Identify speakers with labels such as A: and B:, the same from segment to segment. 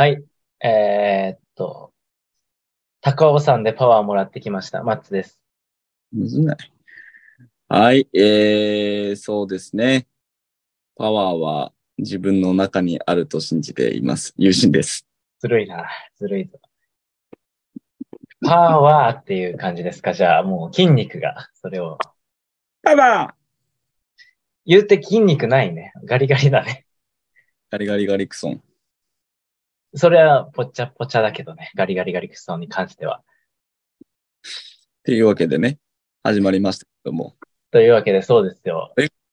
A: はい。えー、っと、高尾山でパワーもらってきました。マッツです。
B: むずない。はい、えー、そうですね。パワーは自分の中にあると信じています。友人です。
A: ずるいな。ずるいぞ。パワーっていう感じですか？じゃあ、もう筋肉が、それを。
B: パワー
A: 言うて筋肉ないね。ガリガリだね。
B: ガリガリガリクソン。
A: それはぽっちゃぽちゃだけどね。ガリガリガリクソンに関しては。
B: っていうわけでね、始まりましたけども。
A: というわけで、そうですよ。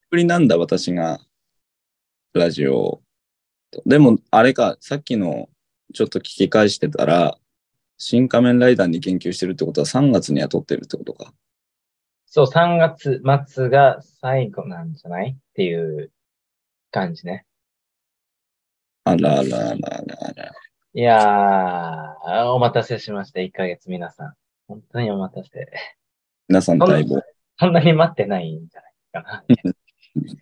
B: ぶりなんだ、私が、ラジオを。でも、あれか、さっきの、ちょっと聞き返してたら、新仮面ライダーに研究してるってことは3月には撮ってるってことか。
A: そう、3月末が最後なんじゃない？っていう感じね。
B: あらあらあらあら。
A: いやー、お待たせしました。1ヶ月皆さん。本当にお待たせ。
B: 皆さん待望。
A: そんなに待ってないんじゃないかな。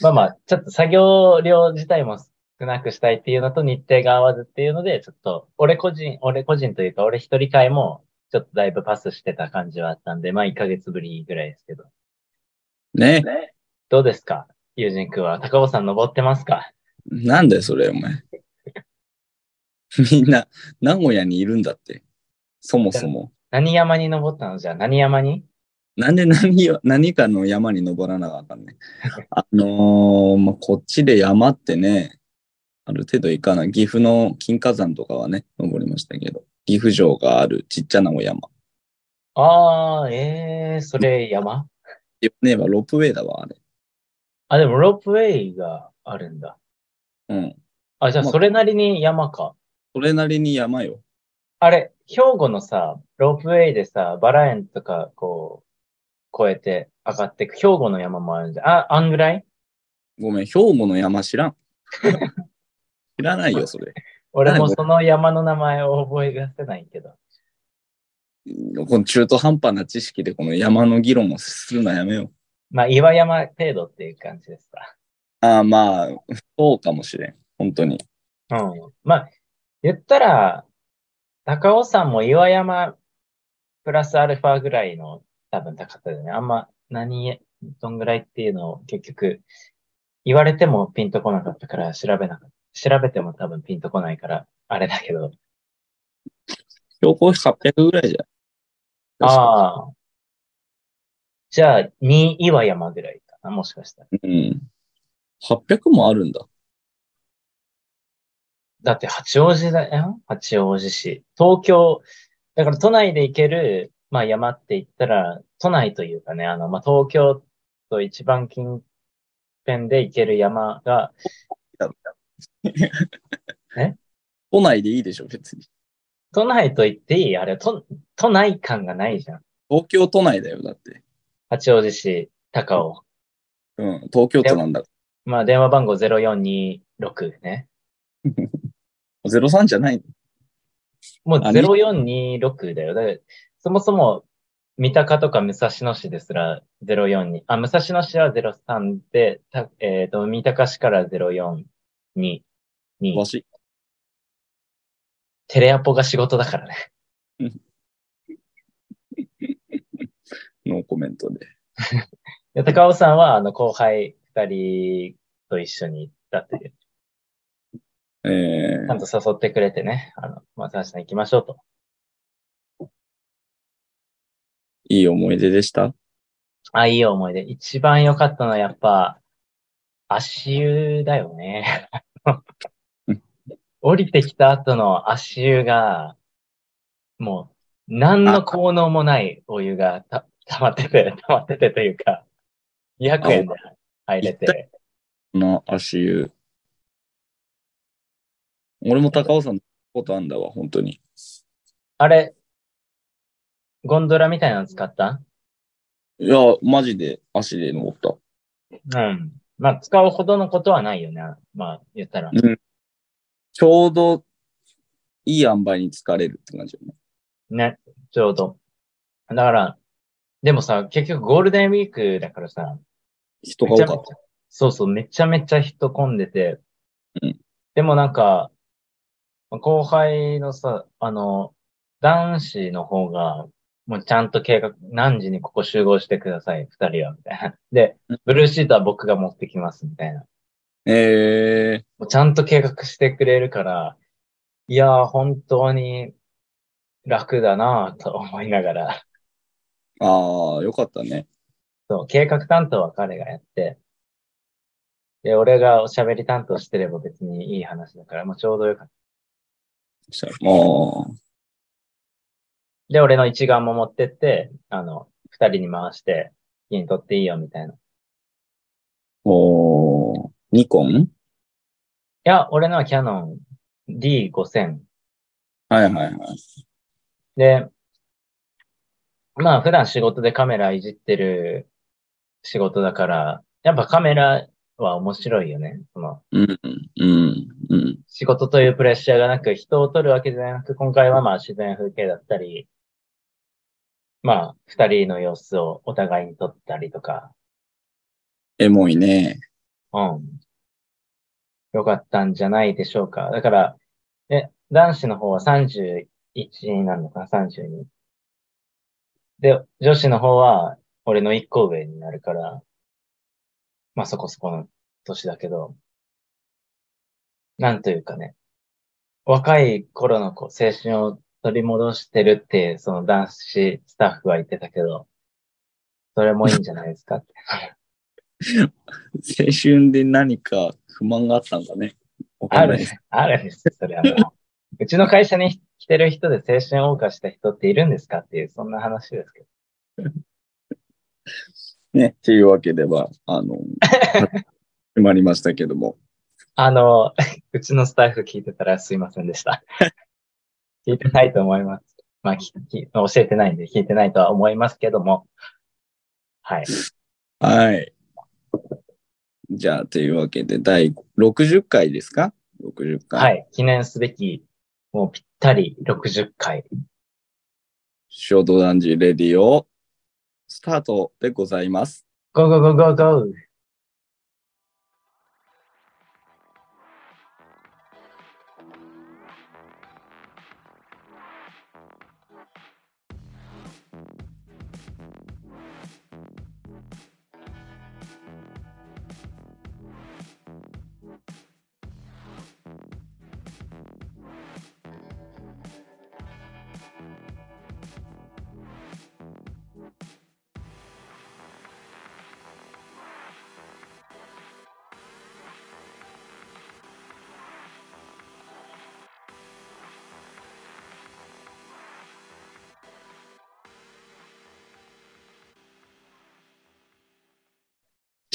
A: まあまあ、ちょっと作業量自体も少なくしたいっていうのと日程が合わずっていうので、ちょっと、俺個人、俺個人というか、俺一人会も、ちょっとだいぶパスしてた感じはあったんで、まあ1ヶ月ぶりぐらいですけど。
B: ね。
A: どうですか？友人くんは。高尾山登ってますか？
B: なんだよ、それ、お前。みんな、名古屋にいるんだって。そもそも。
A: 何山に登ったの？じゃあ何山に？
B: なんで何よ何かの山に登らなかったね。あのーまあ、こっちで山ってね、ある程度いかない。岐阜の金華山とかはね、登りましたけど、岐阜城があるちっちゃなお山。
A: あー、えー、それ山？
B: 言わねえばロープウェイだわ、あれ。
A: あ、でもロープウェイがあるんだ。
B: うん。
A: あ、じゃあ
B: まあ
A: それなりに山か。
B: それなりに山よ。
A: あれ、兵庫のさ、ロープウェイでさ、バラ園とか、こう、越えて上がってく、兵庫の山もあるんじゃん。あ、あんぐらい？
B: ごめん、兵庫の山知らん。知らないよ、それ。
A: 俺もその山の名前を覚え出せないけど。
B: この中途半端な知識でこの山の議論をするのやめよう。
A: まあ、岩山程度っていう感じですか。
B: ああ、まあ、そうかもしれん。本当に。
A: うん。まあ、言ったら、高尾山も岩山プラスアルファぐらいの多分高さだよね。あんま何、どんぐらいっていうのを結局言われてもピンとこなかったから調べなかった。調べても多分ピンとこないからあれだけど。
B: 標高800ぐらいじゃん。
A: ああ。じゃあ、2岩山ぐらいかな、もしかしたら。
B: うん。800もあるんだ。
A: だって八王子だよ？八王子市。東京、だから都内で行ける、まあ山って言ったら、都内というかね、あの、まあ東京と一番近辺で行ける山が、え？
B: 都内でいいでしょ、別に。
A: 都内と言っていい？あれ、都、都内感がないじゃん。
B: 東京都内だよ、だって。
A: 八王子市、高尾。
B: うん、東京都なんだ。
A: まあ電話番号0426ね。
B: 03じゃない
A: もう
B: あ
A: 0426だよ。だそもそも、三鷹とか武蔵野市ですら042。あ、武蔵野市は03で、たえっ、と、三鷹市から042。に
B: わ、し。
A: テレアポが仕事だからね。
B: ノーコメントで。
A: で高尾さんは、あの、後輩二人と一緒に行ったっていう。
B: え
A: ちゃんと誘ってくれてね。あの、松橋さん行きましょうと。
B: ー、いい思い出でした？
A: あ、いい思い出。一番良かったのはやっぱ、足湯だよね。降りてきた後の足湯が、もう、何の効能もないお湯がた溜まってて、溜まっててというか、200円で入れて。
B: この足湯？俺も高尾山のことあんだわ、本当に。
A: あれ、ゴンドラみたいなの使った？
B: いや、マジで足で登った。
A: うん。まあ、使うほどのことはないよね。まあ、言ったら。
B: うん。ちょうどいい塩梅に疲れるって感じよね。
A: ね、ちょうど。だから、でもさ、結局ゴールデンウィークだからさ、
B: 人が多かっ
A: めちゃめちゃそうそう、めちゃめちゃ人混んでて、
B: うん
A: でもなんか、後輩のさ、あの、男子の方が、もうちゃんと計画、何時にここ集合してください、二人は、みたいな。で、ブルーシートは僕が持ってきます、みたいな。
B: ええ
A: もうちゃんと計画してくれるから、いやー、本当に楽だなぁと思いながら、
B: ああ、よかったね。
A: そう、計画担当は彼がやって、で、俺がおしゃべり担当してれば別にいい話だから、もうちょうどよかった。
B: したらああ、
A: で、俺の一眼も持ってって、あの、二人に回して、家に撮っていいよ、みたいな。い
B: おーニコン？
A: や、俺のはキャノン D5000。
B: はいはいはい。
A: で、まあ普段仕事でカメラいじってる仕事だから、やっぱカメラは面白いよね。その、
B: うん、うん、うん。
A: 仕事というプレッシャーがなく、人を撮るわけじゃなく、今回はまあ自然風景だったり、まあ二人の様子をお互いに撮ったりとか、
B: エモいね。
A: うん。よかったんじゃないでしょうか。だから、え、男子の方は31になるのかな ?32。で、女子の方は俺の1個上になるから、まあそこそこの年だけど、なんというかね、若い頃のこう青春を取り戻してるって、その男子スタッフは言ってたけど、それもいいんじゃないですか？って。
B: 青春で何か不満があったんだね。
A: あるあるんです。それはもう。うちの会社に来てる人で青春謳歌した人っているんですかっていう、そんな話ですけど。
B: ね。というわけでは、あの、決まりましたけども。
A: あの、うちのスタッフ聞いてたらすいませんでした。聞いてないと思います。まあ、教えてないんで聞いてないとは思いますけども。はい。
B: はい。じゃあ、というわけで、第60回ですか ?60 回。。
A: はいい。記念すべき、もうぴったり60回。
B: ショートダンジレディオ、スタートでございます。
A: ゴーゴーゴーゴーゴー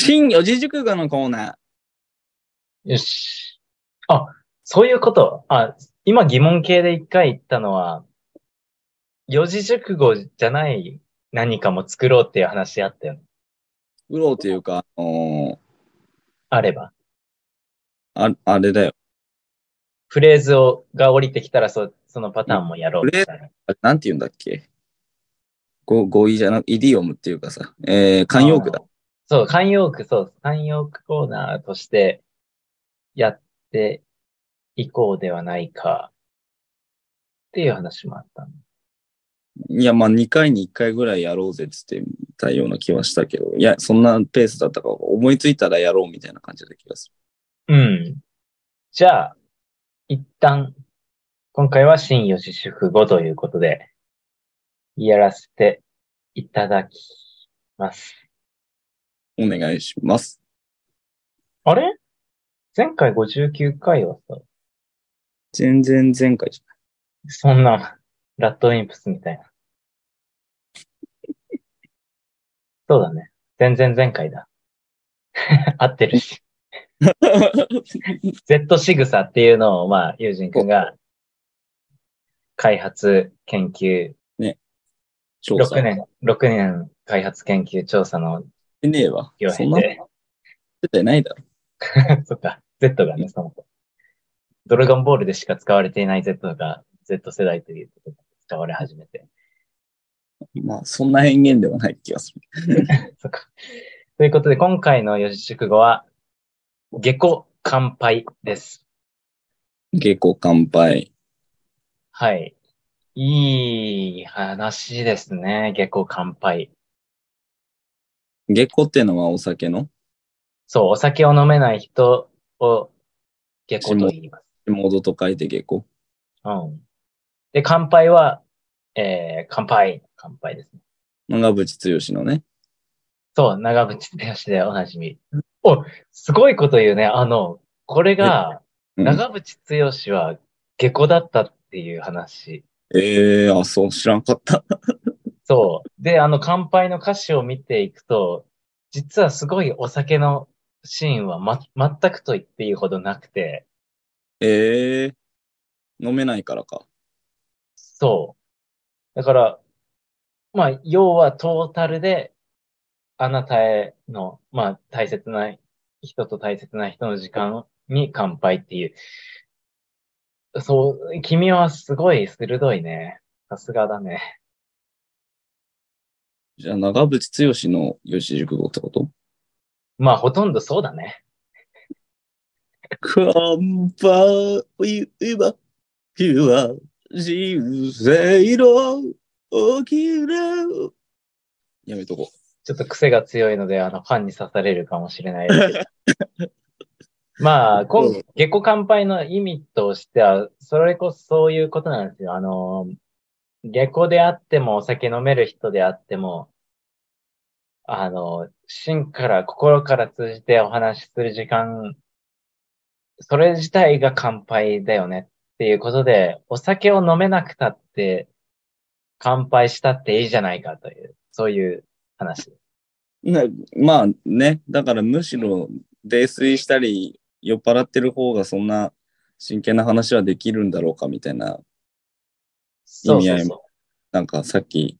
B: 新四字熟語のコーナー。
A: よし。あ、そういうこと。あ、今疑問系で一回言ったのは、四字熟語じゃない何かも作ろうっていう話あったよね。
B: うろうというか、あの
A: あれば。
B: ーああれだよ。
A: フレーズをが降りてきたらそ、そのパターンもやろうみたいな。
B: あなんて言うんだっけ？語語彙じゃなく、イディオムっていうかさ、えー、慣用句だ。
A: そう、慣用句、そう、慣用句コーナーとしてやっていこうではないかっていう話もあったの。
B: いや、まあ、2回に1回ぐらいやろうぜって言ってたような気はしたけど、いや、そんなペースだったか、思いついたらやろうみたいな感じだ気がす
A: うん。じゃあ、一旦、今回は新四字熟語ということで、やらせていただきます。
B: る。お願いします。
A: あれ？前回59回はさ、
B: 全然前回じ
A: そんな、ラッドウィンプスみたいな。そうだね。全然前回だ。合ってるし。
B: ゃん。
A: Z 仕草っていうのを、まあ、ユージン君が、開発研究、
B: 調査。
A: 6年、6年開発研究調査の
B: してねえわ。
A: よ
B: そんな、
A: て、
B: 出てないだろ。
A: そっか、Z がね、そもそも。ドラゴンボールでしか使われていない Z が Z 世代ということで使われ始めて。
B: まあ、そんな変幻ではない気がする。
A: そっか。ということで、今回の四字熟語は、下戸乾杯です。
B: 下校乾杯。
A: はい。いい話ですね。下校乾杯。
B: 下校っていうのはお酒の？
A: そう、お酒を飲めない人を下校と言います。
B: モードと書いて下校。
A: うん。で、乾杯は、えー、乾杯。乾杯ですね。
B: 長渕剛のね。
A: そう、長渕剛でおなじみ。お、すごいこと言うね。あの、これが、
B: うん
A: 長渕剛は下戸だったっていう話。
B: ええあ、そう、知らんかった。
A: そう。で、あの、乾杯の歌詞を見ていくと、実はすごいお酒のシーンはま、全くと言っていいほどなくて、
B: ええ飲めないからか。
A: そう。だから、まあ、要はトータルで、あなたへの、まあ、大切な人と大切な人の時間に乾杯っていう。そう、君はすごい鋭いね。さすがだね。
B: じゃあ、長渕剛の四字熟語ってこと？
A: まあ、ほとんどそうだね。
B: 乾杯は、日は人生の大きな。やめとこ
A: ちょっと癖が強いので、あの、ファンに刺されるかもしれないですけど。まあ、今
B: うん
A: 下戸乾杯の意味としては、それこそそういうことなんですよ。あの、下戸であっても、お酒飲める人であっても、あの、心から、心から通じてお話しする時間、それ自体が乾杯だよねっていうことで、お酒を飲めなくたって、乾杯したっていいじゃないかという、そういう話です。
B: う。なまあね、だからむしろ泥酔したり酔っ払ってる方がそんな真剣な話はできるんだろうかみたいな、意味合い
A: そうそう。
B: なんかさっき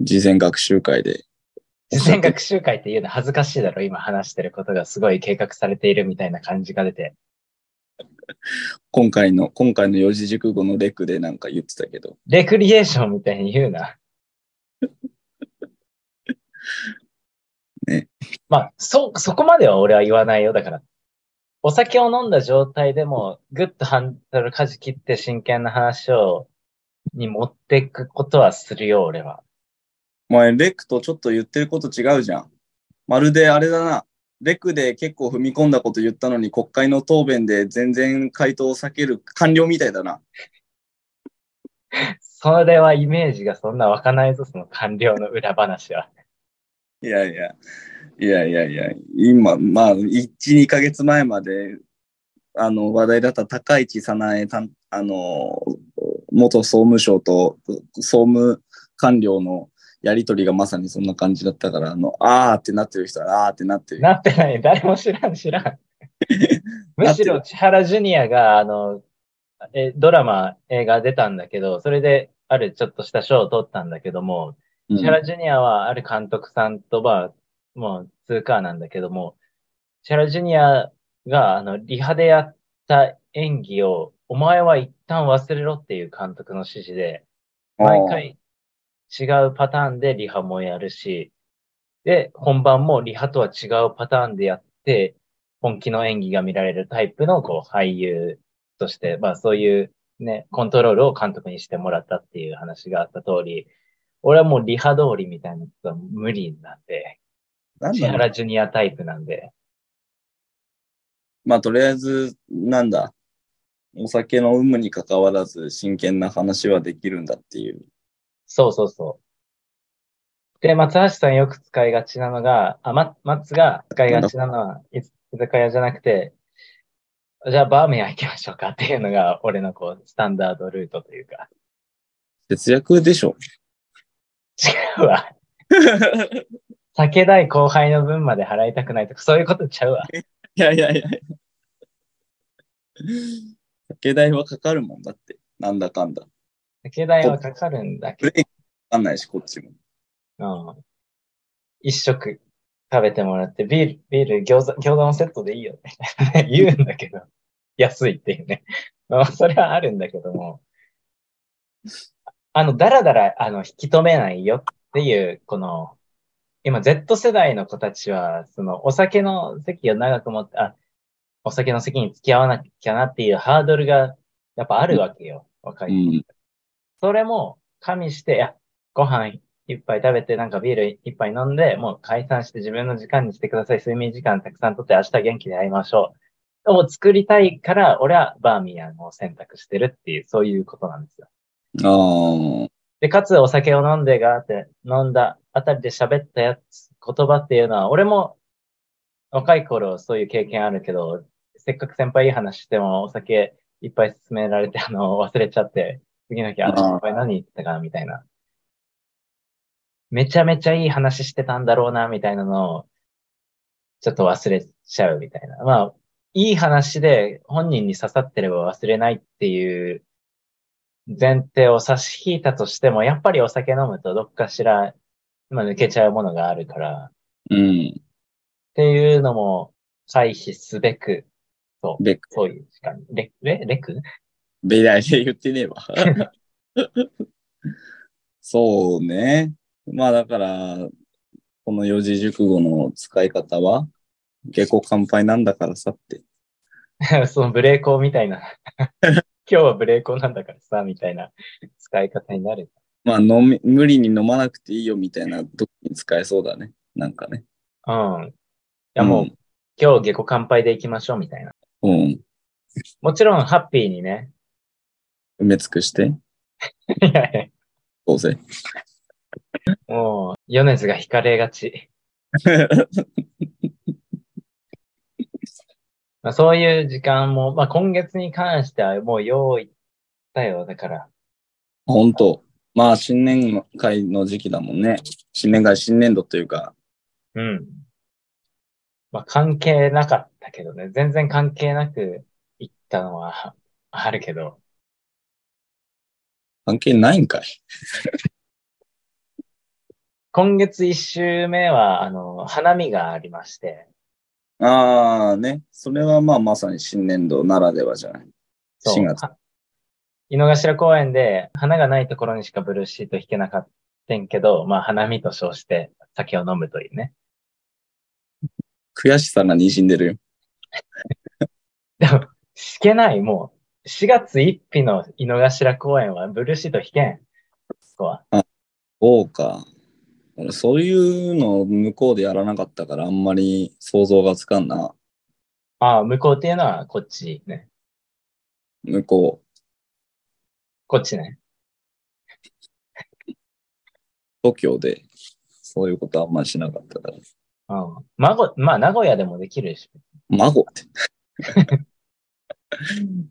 B: 事前学習会で
A: 事前学習会っていうの恥ずかしいだろ今話してることがすごい計画されているみたいな感じが出て。
B: 今回の、今回の四字熟語のレクでなんか言ってたけど、
A: レクリエーションみたいに言うな。
B: ね。
A: まあ、そ、そこまでは俺は言わないよ。だから、お酒を飲んだ状態でも、ぐっとハンドル舵切って真剣な話を、に持っていくことはするよ、俺は。
B: お前レクとちょっと言ってること違うじゃん。まるであれだな。レクで結構踏み込んだこと言ったのに国会の答弁で全然回答を避ける官僚みたいだな。
A: それはイメージがそんな湧かないぞ、その官僚の裏話は。
B: いやいや、いやいやいや、今、まあ、1、2ヶ月前まで、あの、話題だった高市早苗たん、あの、元総務省と総務官僚のやりとりがまさにそんな感じだったから、あの、あーってなってる人は、あーってなってる。
A: なってない。誰も知らん、知らん。むしろ千原ジュニアが、あの、え、ドラマ、映画出たんだけど、それであるちょっとした賞を取ったんだけども、
B: うん
A: 千原ジュニアはある監督さんと、まあ、もう通過なんだけども、千原ジュニアが、あの、リハでやった演技を、お前は一旦忘れろっていう監督の指示で、毎回違うパターンでリハもやるし、で、本番もリハとは違うパターンでやって、本気の演技が見られるタイプのこう俳優として、まあそういうね、コントロールを監督にしてもらったっていう話があった通り、俺はもうリハ通りみたいなことは無理なんで、千
B: なんだろう。
A: 原ジュニアタイプなんで、
B: まあ、とりあえず、なんだ、お酒の有無に関わらず真剣な話はできるんだっていう。
A: そうそうそう。で、松橋さんよく使いがちなのが、あ、ま、松が使いがちなのは、居酒屋じゃなくて、じゃあバーミヤン行きましょうかっていうのが、俺のこう、スタンダードルートというか、
B: 節約でしょ。
A: 違うわ。酒代後輩の分まで払いたくないとか、そういうことちゃうわ。
B: いやいやいや。酒代はかかるもんだって。なんだかんだ。
A: 酒代はかかるんだけ
B: ブレーキかかんないし、こっちも。
A: ど、うん。一食食べてもらって、ビール、ビール、餃子、餃子のセットでいいよって 言うんだけど、安いっていうね。まあ、それはあるんだけども、あの、だらだら、あの、引き止めないよっていう、この、今、Z 世代の子たちは、その、お酒の席を長く持って、あ、お酒の席に付き合わなきゃなっていうハードルがやっぱあるわけよ。若い。
B: うん。
A: それも加味して、いや、ご飯一杯食べて、なんかビール一杯飲んで、もう解散して自分の時間にしてください。睡眠時間たくさんとって明日元気で会いましょう。を作りたいから、俺はバーミヤンを選択してるっていう、そういうことなんですよ。
B: ああ。
A: で、かつお酒を飲んでがあって、飲んだあたりで喋ったやつ、言葉っていうのは、俺も若い頃そういう経験あるけど、せっかく先輩いい話してもお酒いっぱい勧められて、あの、忘れちゃって、次の日、あ、
B: あー
A: 先輩何言ってたかな、みたいな。めちゃめちゃいい話してたんだろうな、みたいなのを、ちょっと忘れちゃうみたいな。まあ、いい話で本人に刺さってれば忘れないっていう前提を差し引いたとしても、やっぱりお酒飲むとどっかしら、まあ、抜けちゃうものがあるから、
B: うん。
A: っていうのも回避すべく、そう、
B: ベック、
A: そういう時間に。レ、レ、レク？
B: ベライで言ってねえわ。そうね。まあだから、この四字熟語の使い方は、下戸乾杯なんだからさって。
A: そのブレーコーみたいな。今日はブレーコーなんだからさ、みたいな使い方になる。
B: まあ飲み、無理に飲まなくていいよみたいな時に使えそうだね。なんかね。
A: うん。いやもう、
B: うん
A: 今日下戸乾杯で行きましょう、みたいな。
B: うん。
A: もちろんハッピーにね。
B: 埋め尽くして。
A: いやいや
B: どうせ。
A: もう、米津が惹かれがち。まあ、そういう時間も、まあ、今月に関してはもう用意だよ。だから、
B: 本当まあ新年会の時期だもんね。新年会、新年度というか。
A: うん。まあ、関係なかったけどね。全然関係なく行ったのは あるけど。
B: 関係ないんかい。
A: 今月一週目は、あの、花見がありまして。
B: ああね。それはまあまさに新年度ならではじゃない。
A: そう
B: 4月
A: は井の頭公園で花がないところにしかブルーシート弾けなかったんけど、まあ花見と称して酒を飲むというね。
B: 悔しさが滲んでるよ。
A: でも、弾けない、もう、4月1日の井の頭公園はブルーシート弾けん。そこは。
B: そうか。俺そういうのを向こうでやらなかったからあんまり想像がつかんな。
A: ああ、向こうっていうのはこっちね。
B: 向こう、
A: こっちね。
B: 東京でそういうことあんまりしなかったから。
A: うん。孫、まあ名古屋でもできるし。
B: 孫って。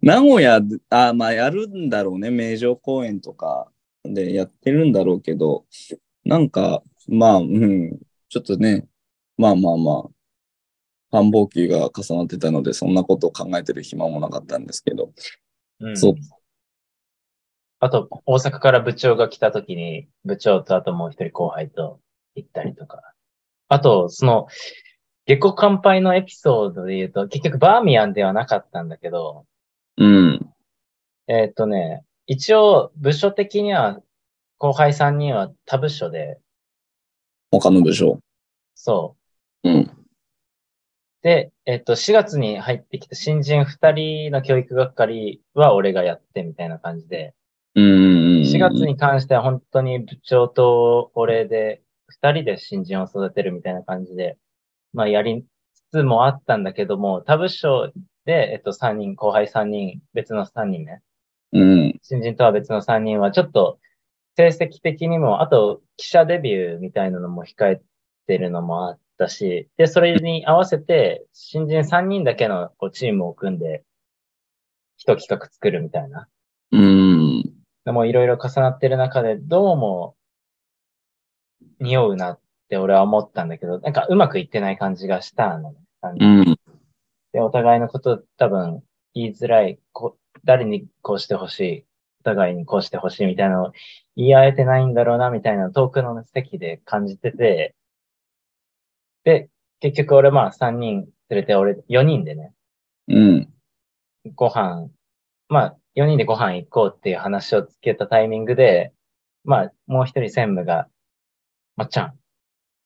B: 名古屋で、あ、まあやるんだろうね。名城公園とかでやってるんだろうけど、なんか、まあ、うん、ちょっとね、まあまあまあ、繁忙期が重なってたので、そんなことを考えてる暇もなかったんですけど、
A: うん。
B: そう。
A: あと、大阪から部長が来た時に、部長とあともう一人後輩と行ったりとか。あと、その、下戸乾杯のエピソードで言うと、結局バーミヤンではなかったんだけど、
B: うん、
A: えーっとね、一応部署的には後輩3人は他部署で、
B: 他の部署？
A: そう。
B: うん、
A: で、えっと、4月に入ってきた新人2人の教育係は俺がやってみたいな感じで、
B: うん、うん。
A: 4月に関しては本当に部長と俺で2人で新人を育てるみたいな感じで、まあやりつつもあったんだけども、他部署で、えっと、3人、後輩3人、別の3人ね、
B: うん、
A: 新人とは別の3人はちょっと成績的にも、あと記者デビューみたいなのも控えてるのもあったし、で、それに合わせて新人3人だけのこうチームを組んで、一企画作るみたいな。
B: うん、
A: でもいろいろ重なってる中で、どうも匂うなって俺は思ったんだけど、なんかうまくいってない感じがしたのね。
B: うん、
A: で、お互いのこと多分言いづらい、こ誰にこうしてほしい、お互いにこうしてほしいみたいなのを言い合えてないんだろうなみたいな遠くの席で感じてて、で、結局俺まあ3人連れて俺4人でね、
B: うん、
A: ご飯、まあ4人でご飯行こうっていう話をつけたタイミングで、まあもう一人専務が、まっちゃん、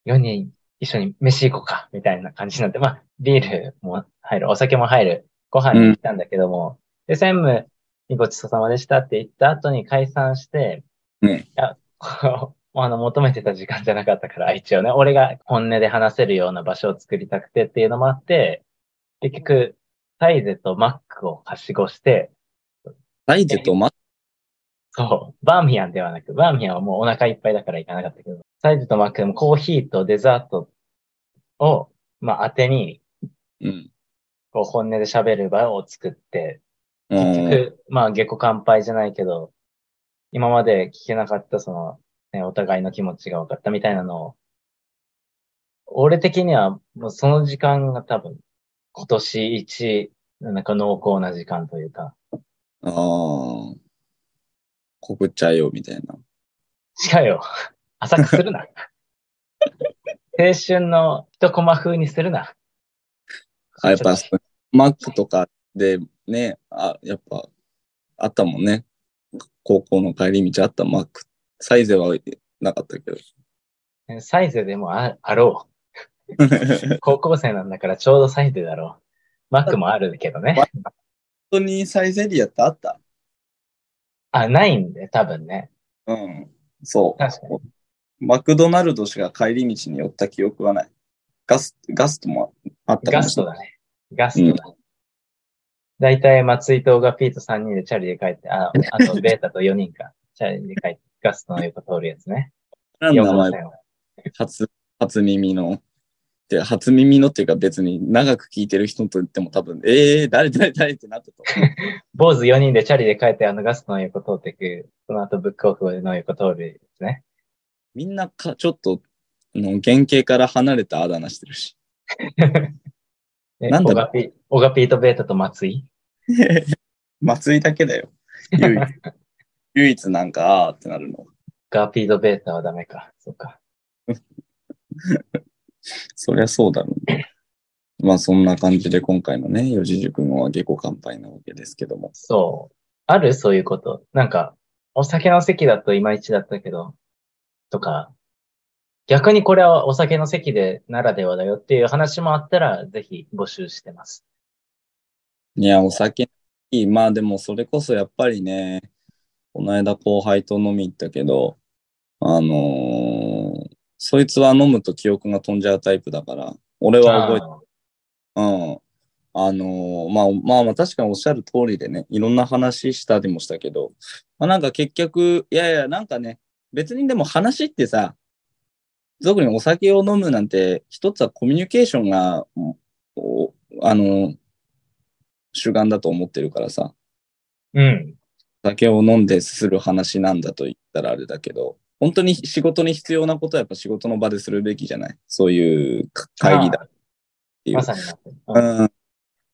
A: 4人、一緒に飯行こうか、みたいな感じになって、まあ、ビールも入る、お酒も入る、ご飯に行ったんだけども、で、専務にごちそうさまでしたって言った後に解散して、
B: うん。
A: いや、こうあの、求めてた時間じゃなかったから、一応ね、俺が本音で話せるような場所を作りたくてっていうのもあって、結局、サイゼとマックをはしごして、
B: サイゼとマッ
A: そう、バーミヤンではなく、バーミヤンはもうお腹いっぱいだから行かなかったけど、サイズとマックでもコーヒーとデザートを、まあ、当てに、
B: うん。
A: こう、本音で喋る場を作って、
B: うん
A: 結局、まあ、下戸乾杯じゃないけど、今まで聞けなかった、その、ね、お互いの気持ちが分かったみたいなのを、俺的には、もうその時間が多分、今年一、なんか濃厚な時間というか、
B: ああ。告っちゃえよ、みたいな。
A: 違うよ。浅くするな。青春の一コマ風にするな。
B: あ、やっぱ、マックとかでね、あ、やっぱ、あったもんね。高校の帰り道あったマック。サイゼはなかったけど。
A: サイズでもああろう。高校生なんだからちょうどサイズだろう。マックもあるけどね。
B: 本当にサイゼリアってあった？
A: あ、ないんで、多分ね。
B: うん。そう。
A: 確かに。
B: マクドナルドしか帰り道に寄った記憶はない。ガス、ガストもあったか
A: ガ
B: もしれない。
A: ストだね。ガストだ。だいたい松井とガピーと3人でチャリで帰って、あ、あと ベータと4人か。チャリで帰って、ガストの横通るやつね。4
B: 何の名前
A: 号線を。
B: 初、初耳の。で、初耳のっていうか別に長く聞いてる人と言っても多分、えー、誰誰誰ってなったと思う。
A: 坊主4人でチャリで帰って、あのガストの横通ってく、その後ブックオフの横通るやつね。
B: みんなか、ちょっと、あの原型から離れたあだ名してるし。
A: え
B: なんだ
A: オガピ、オガピーとベータと松井？
B: 松井だけだよ。唯一。唯一なんか、あーってなるの。
A: ガピーとベータはダメか。そうか。
B: そりゃそうだろうね。まあそんな感じで今回のね、四字熟語は下戸乾杯なわけですけども。
A: そう。ある？そういうこと。なんか、お酒の席だといまいちだったけど、とか、逆にこれはお酒の席でならではだよっていう話もあったら、ぜひ募集してます。
B: いや、お酒。まあでもそれこそやっぱりね、この間後輩と飲み行ったけど、あのーそいつは飲むと記憶が飛んじゃうタイプだから、俺は覚えて、うん。あのーまあまあまあ確かにおっしゃる通りでね、いろんな話したりもしたけど、まあなんか結局、いやいや、なんかね、別にでも話ってさ、特にお酒を飲むなんて、一つはコミュニケーションが、おあの、主眼だと思ってるからさ、
A: うん。
B: お酒を飲んでする話なんだと言ったらあれだけど、本当に仕事に必要なことはやっぱ仕事の場でするべきじゃない？そういうか会議だっていう
A: ま。さにうん。
B: こ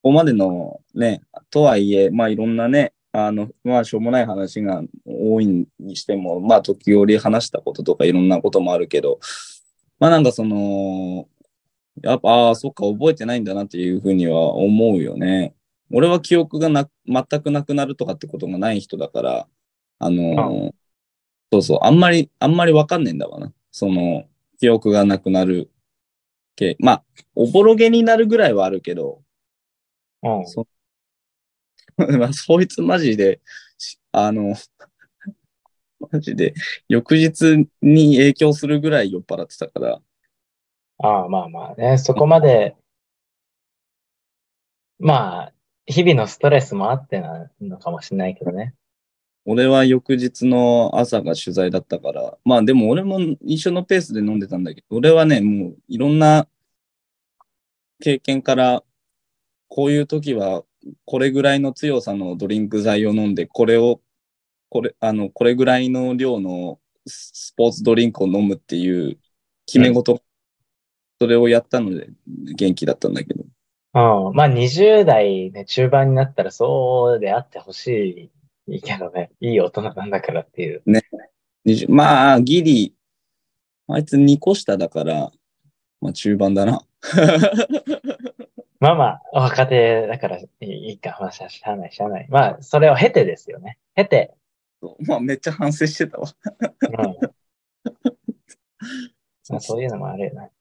B: こまでのね、とはいえ、まあいろんなね、あの、まあしょうもない話が多いにしても、まあ時折話したこととかいろんなこともあるけど、まあなんかその、やっぱ、ああ、そっか、覚えてないんだなっていうふうには思うよね。俺は記憶がな、全くなくなるとかってことがない人だから、あのーそうそう、あんまり、あんまりわかんねえんだわな。その、記憶がなくなる系。まあ、おぼろげになるぐらいはあるけど、
A: うん。
B: そ まあそいつマジで、しあの、マジで、翌日に影響するぐらい酔っ払ってたから、
A: ああ、まあまあね、そこまで、まあ、日々のストレスもあってなのかもしれないけどね。
B: 俺は翌日の朝が取材だったから、まあでも俺も一緒のペースで飲んでたんだけど、俺はね、もういろんな経験から、こういう時はこれぐらいの強さのドリンク剤を飲んで、これを、これ、あの、これぐらいの量のスポーツドリンクを飲むっていう決め事、それをやったので元気だったんだけど。
A: うん。まあ、20代ね、中盤になったらそうであってほしいけどね。いい大人なんだからっていう。
B: 20まあ、ギリ、あいつ2個下だから、まあ中盤だな。
A: まあまあ、若手だからいいか、まあ、しゃあない、しゃあない。まあ、それを経てですよね。経て、
B: まあめっちゃ反省してたわ。
A: うん。まあ、そういうのもあるよね。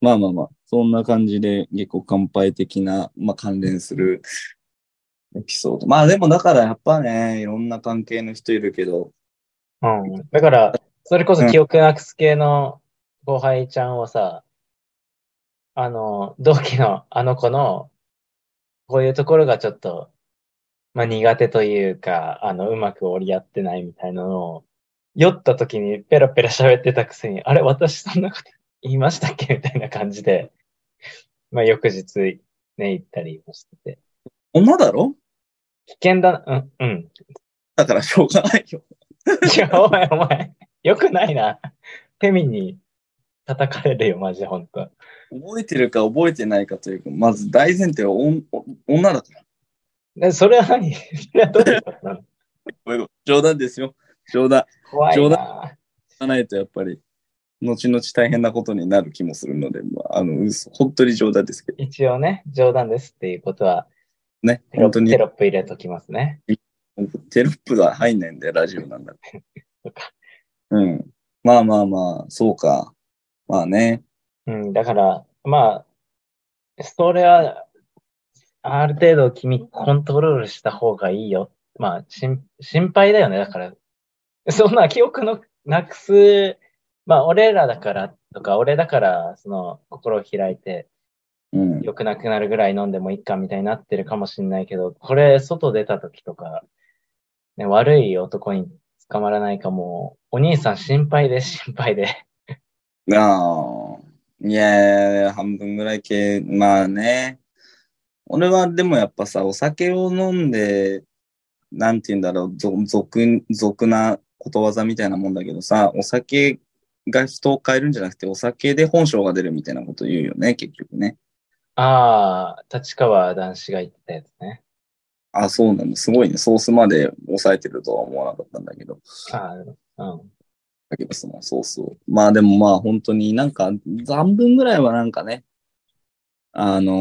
B: まあまあまあ、そんな感じで、結構乾杯的な、まあ関連するエピソード。まあでもだからやっぱね、いろんな関係の人いるけど、
A: うん。だから、それこそ記憶なくす系の後輩ちゃんをさ、あの、同期のあの子の、こういうところがちょっと、まあ苦手というか、あの、うまく折り合ってないみたいなのを、酔った時にペラペラ喋ってたくせに、あれ、私そんなこと言いましたっけみたいな感じで、まあ翌日ね、行ったりもしてて。
B: 女だろ？
A: 危険だな、うん、うん。
B: だからしょうがないよ。
A: いや、お前、お前、よくないな。フェミに叩かれるよ、マジで、ほんと。
B: 覚えてるか覚えてないかというか、まず大前提はお女だから。
A: でそれは何？どういうことなの？
B: 冗談ですよ。冗談。
A: 怖い
B: 冗
A: な。
B: 言わないとやっぱり、後々大変なことになる気もするので、まあ、あの、嘘本当に冗談ですけど。
A: 一応ね、冗談ですっていうことは、
B: ね、本当に
A: テロップ入れときますね。
B: テロップが入んないんで、ラジオなんだって。
A: そっか
B: うん。まあまあまあ、そうか。まあね。
A: うん、だから、まあ、それは、ある程度君コントロールした方がいいよ。まあ、心配だよね。だから、そんな記憶のなくす、まあ、俺らだからとか、俺だから、その、心を開いて、
B: うん。
A: 良くなくなるぐらい飲んでもいいかみたいになってるかもしれないけど、これ、外出た時とか、ね、悪い男に捕まらないかも、お兄さん心配で心配で。
B: ああ。いや半分ぐらい系、まあね。俺はでもやっぱさ、お酒を飲んで、なんて言うんだろう、ぞ俗、俗なことわざみたいなもんだけどさ、お酒が人を変えるんじゃなくて、お酒で本性が出るみたいなこと言うよね、結局ね。
A: ああ、立川男子が言ってたやつね。
B: あ、そうなんだ。すごいね。ソースまで抑えてるとは思わなかったんだけど。
A: ああ、うん。
B: だけど、そのソースを。まあでもまあ本当になんか、残分ぐらいはなんかね、あの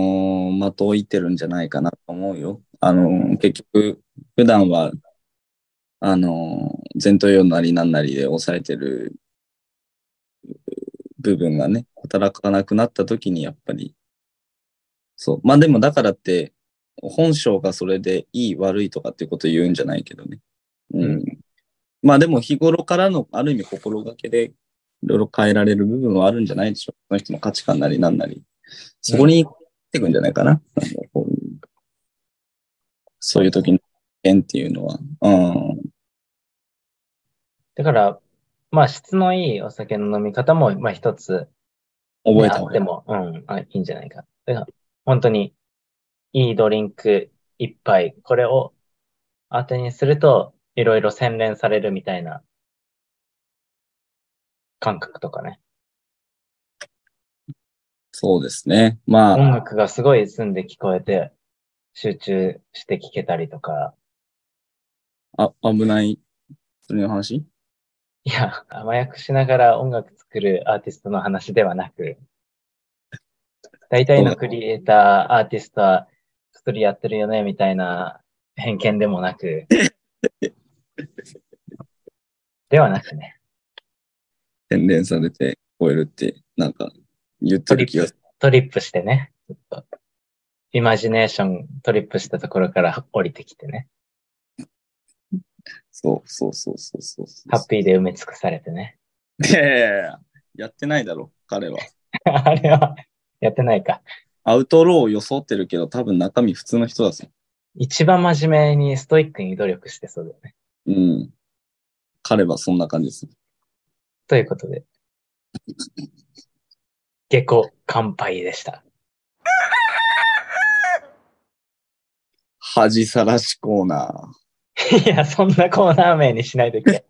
B: ー、的を置いてるんじゃないかなと思うよ。あのー結局、普段は、あのー、前頭葉なりなんなりで抑えてる部分がね、働かなくなった時にやっぱり、そう。まあでもだからって、本性がそれでいい悪いとかっていうこと言うんじゃないけどね。うん。
A: うん
B: まあでも日頃からのある意味心がけでいろいろ変えられる部分はあるんじゃないでしょう。その人の価値観なりなんなり。そこに行ってくんじゃないかな。ういうそういう時の変っていうのは。うん。
A: だから、まあ、質のいいお酒の飲み方も、まあ、一つ、
B: 覚えた方がいい。
A: あっても、うん、あいいんじゃないか。だから本当に、いいドリンク一杯、これを当てにすると、いろいろ洗練されるみたいな感覚とかね。
B: そうですね。ま
A: 音
B: あ、
A: 楽がすごい澄んで聞こえて、集中して聞けたりとか、
B: あ、危ない、それの話？
A: いや、甘やくしながら音楽作るアーティストの話ではなく、大体のクリエイター、アーティストは薬やってるよね、みたいな偏見でもなく、ではなくね、
B: 洗練されて聞こえるって、なんか言ってる気がする。、
A: トリップしてね、ちょっと、イマジネーショントリップしたところから降りてきてね、
B: そうそうそうそうそうそう。
A: ハッピーで埋め尽くされてね。
B: いやいやいややってないだろ、彼は。
A: あれは、やってないか。
B: アウトローを装ってるけど、多分中身普通の人だぞ。
A: 一番真面目にストイックに努力してそうだよね。
B: うん。彼はそんな感じです。
A: ということで、下戸乾杯でした。
B: 恥さらしコーナー。
A: いや、そんなコーナー名にしないでくれ。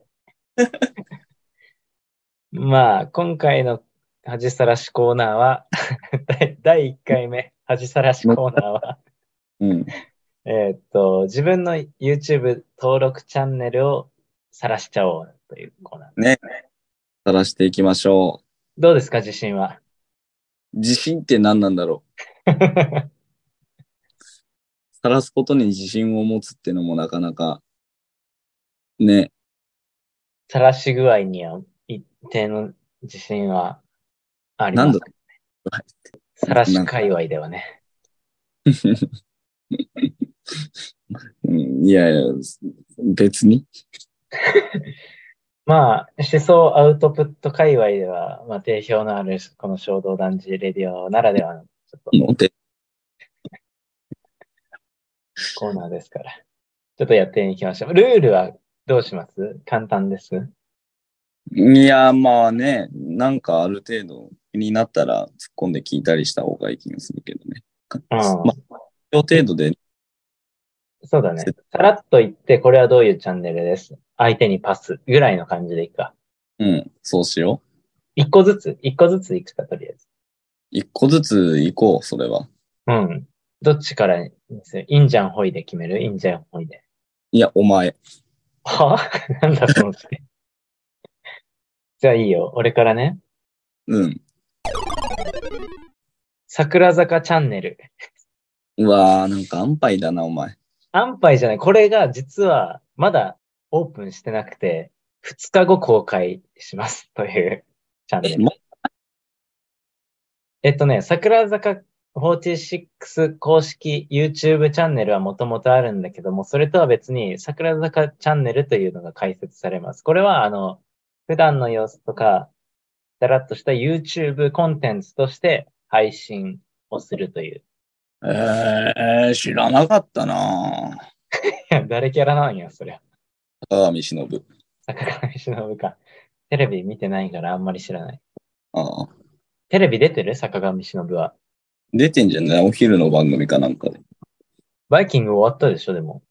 A: まあ、今回の恥さらしコーナーは、第第1回目、恥さらしコーナーは、
B: うん。
A: えーっと、自分の YouTube 登録チャンネルを晒しちゃおうというコーナー。
B: ね。さらしていきましょ
A: どうですか、自信は？
B: う。自信って何なんだろう？さらすことに自信を持つってのもなかなか、ね。
A: 晒し具合には一定の自信はあります。
B: なんだ
A: さらし界隈ではね。
B: うんいやいや、別に。
A: まあ、思想アウトプット界隈では、まあ、定評のあるこの衝動男児レディオならではのちょっとコーナーですから。ちょっとやっていきましょう。ルールはどうします？簡単です？
B: いや、まあね、なんかある程度気になったら突っ込んで聞いたりした方がいい気がするけどね。
A: うん
B: まあ、程度で、
A: そうだね。さらっと言って、これはどういうチャンネルです？相手にパスぐらいの感じでいくか。
B: うん、そうしよう。
A: 一個ずつ、一個ずついくか、とりあえず。
B: 一個ずつ行こう、それは。
A: うん。どっちからにする？インジャンホイで決める？インジャンホイで。
B: いや、お前。
A: は？なんだその視点じゃあいいよ。俺からね。
B: うん。
A: 桜坂チャンネル。
B: うわー、なんか安牌だな、お前。
A: 安牌じゃない。これが実はまだオープンしてなくて、2日後公開します というチャンネ
B: え、
A: ル。
B: ま、
A: えっとね、桜坂46公式 YouTube チャンネルはもともとあるんだけども、それとは別に桜坂チャンネルというのが開設されます。これはあの、普段の様子とか、だらっとした YouTube コンテンツとして配信をするという。
B: えー、知らなかったな
A: 誰キャラなんや、そりゃ。
B: 高上忍。
A: 坂上忍か。テレビ見てないからあんまり知らない。
B: ああ。
A: テレビ出てる？坂上忍は。
B: 出てんじゃない？お昼の番組かなんかで。
A: バイキング終わったでしょ、でも。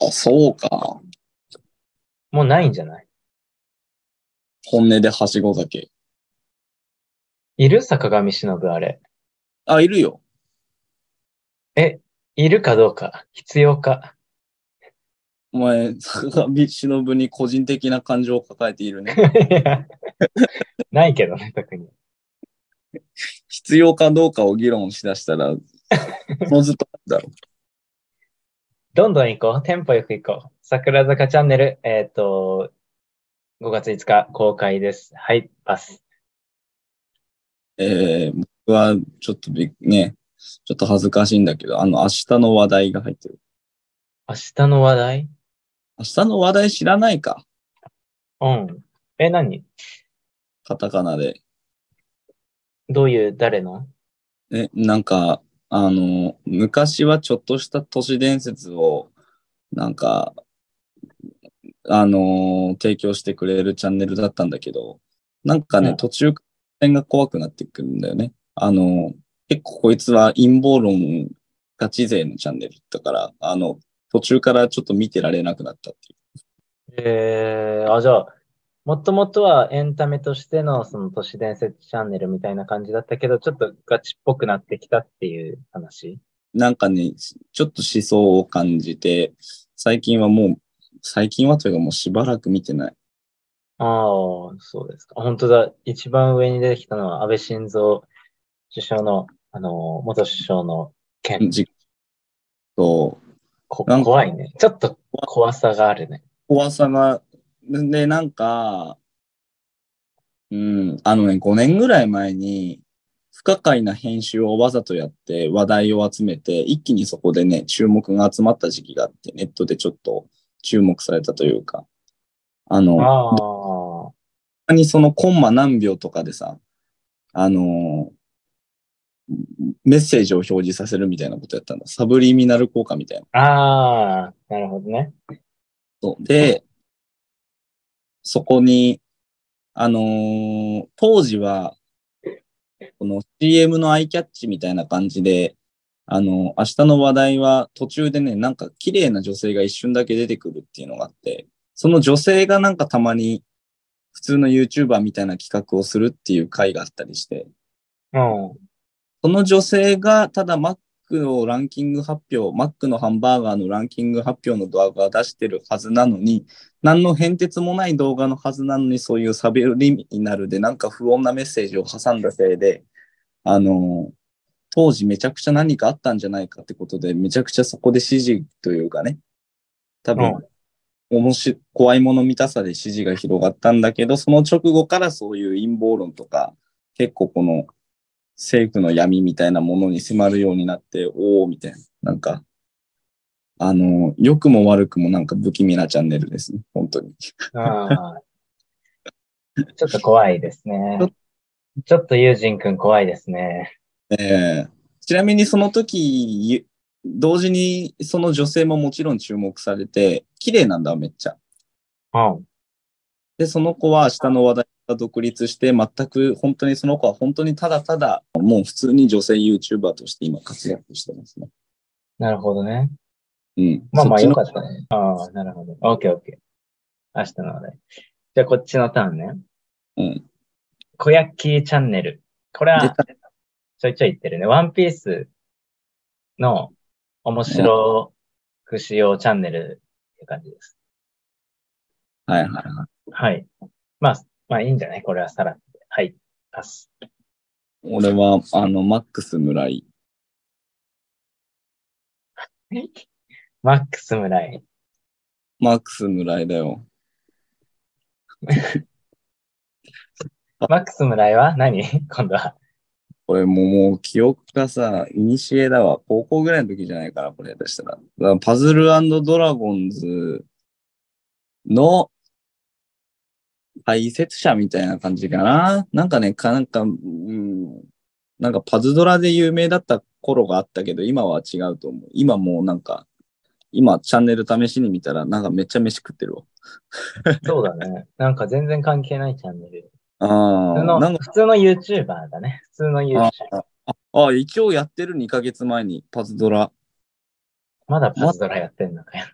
B: あ、そうか。
A: もうないんじゃない？
B: 本音ではしご酒。
A: いる？坂上忍、あれ。
B: あ、いるよ。
A: え、いるかどうか、必要か？
B: お前、坂上忍に個人的な感情を抱えているね。
A: い やないけどね、特に。
B: 必要かどうかを議論しだしたら、そのずっとだろう。
A: どんどん行こう。テンポよく行こう。桜坂チャンネル、えっ、と、5月5日公開です。はい、パス。
B: えー、僕はちょっとびね、ちょっと恥ずかしいんだけど、あの、明日の話題が入ってる。
A: 明日の話題？
B: 明日の話題知らないか
A: うん。え、何？
B: カタカナで。
A: どういう、誰の？
B: え、なんか、あの、昔はちょっとした都市伝説を、なんか、あの、提供してくれるチャンネルだったんだけど、なんかね、
A: うん
B: 途中、点が怖くなってくるんだよね。あの、結構こいつは陰謀論ガチ勢のチャンネルだから、あの、途中からちょっと見てられなくなったっていう。
A: えー、あ、じゃあ、もともとはエンタメとしてのその都市伝説チャンネルみたいな感じだったけど、ちょっとガチっぽくなってきたっていう話？
B: なんかね、ちょっと思想を感じて、最近はもう、最近はというかもうしばらく見てない。
A: ああ、そうですか。本当だ。一番上に出てきたのは安倍晋三首相の、あの、元首相の件。
B: じと、
A: こ
B: なんか
A: 怖いね。ちょっと怖さがあるね。
B: 怖さが、で、なんか、うん、あのね、5年ぐらい前に、不可解な編集をわざとやって話題を集めて、一気にそこでね、注目が集まった時期があって、ネットでちょっと注目されたというか、あの、
A: あ
B: にそのコンマ何秒とかでさ、あのメッセージを表示させるみたいなことやったんだ。サブリミナル効果みたいな。
A: ああ、なるほどね。
B: そうで、そこに、あのー当時は、この CM のアイキャッチみたいな感じで、あの明日の話題は途中でね、なんか綺麗な女性が一瞬だけ出てくるっていうのがあって、その女性がなんかたまに普通の YouTuber みたいな企画をするっていう回があったりして、
A: うん。
B: その女性がただ Mac のランキング発表、Mac のハンバーガーのランキング発表の動画を出してるはずなのに、何の変哲もない動画のはずなのに、そういうサブリミナルでなんか不穏なメッセージを挟んだせいで、あの、当時めちゃくちゃ何かあったんじゃないかってことで、めちゃくちゃそこで支持というかね、多分、面白い怖いもの見たさで支持が広がったんだけど、その直後からそういう陰謀論とか、結構この政府の闇みたいなものに迫るようになって、おおみたいな。なんか、あの、良くも悪くもなんか不気味なチャンネルですね。本当に。
A: ああ。ちょっと怖いですね
B: ちょっ。
A: とユージンくん怖いですね。
B: ええちなみにその時、ゆ同時にその女性ももちろん注目されて、綺麗なんだ、めっちゃ。
A: うん。
B: で、その子は明日の話題が独立して、全く本当にその子は本当にただただ、もう普通に女性 YouTuber として今活躍してますね。
A: なるほどね。
B: うん。
A: まあまあよかったね。ああ、なるほど。オッケーオッケー。明日の話題。じゃあこっちのターンね。
B: うん。
A: 小焼きチャンネル。これはちょいちょい言ってるね。ワンピースの面白くしようチャンネルって感じです。
B: はいはいはい。
A: はい。まあ、まあいいんじゃない？これはさらって。はい。パス。
B: 俺は、あの、マックス村井。
A: マックス村井。
B: マックス村井だよ。
A: マックス村井は何？今度は。
B: これもう、もう記憶がさ、いにしえだわ。高校ぐらいの時じゃないかな、これ出したら。だからパズルドラゴンズの解説者みたいな感じかな。なんかね、かなんか、うん、なんかパズドラで有名だった頃があったけど、今は違うと思う。今もうなんか、今チャンネル試しに見たら、なんかめっちゃ飯食ってるわ。
A: そうだね。なんか全然関係ないチャンネル。
B: あ
A: 普通の
B: あ、
A: 普通の YouTuber だね。普通の YouTuber。
B: ああ、あ一応やってる2ヶ月前にパズドラ。
A: まだパズドラやってんのかよ。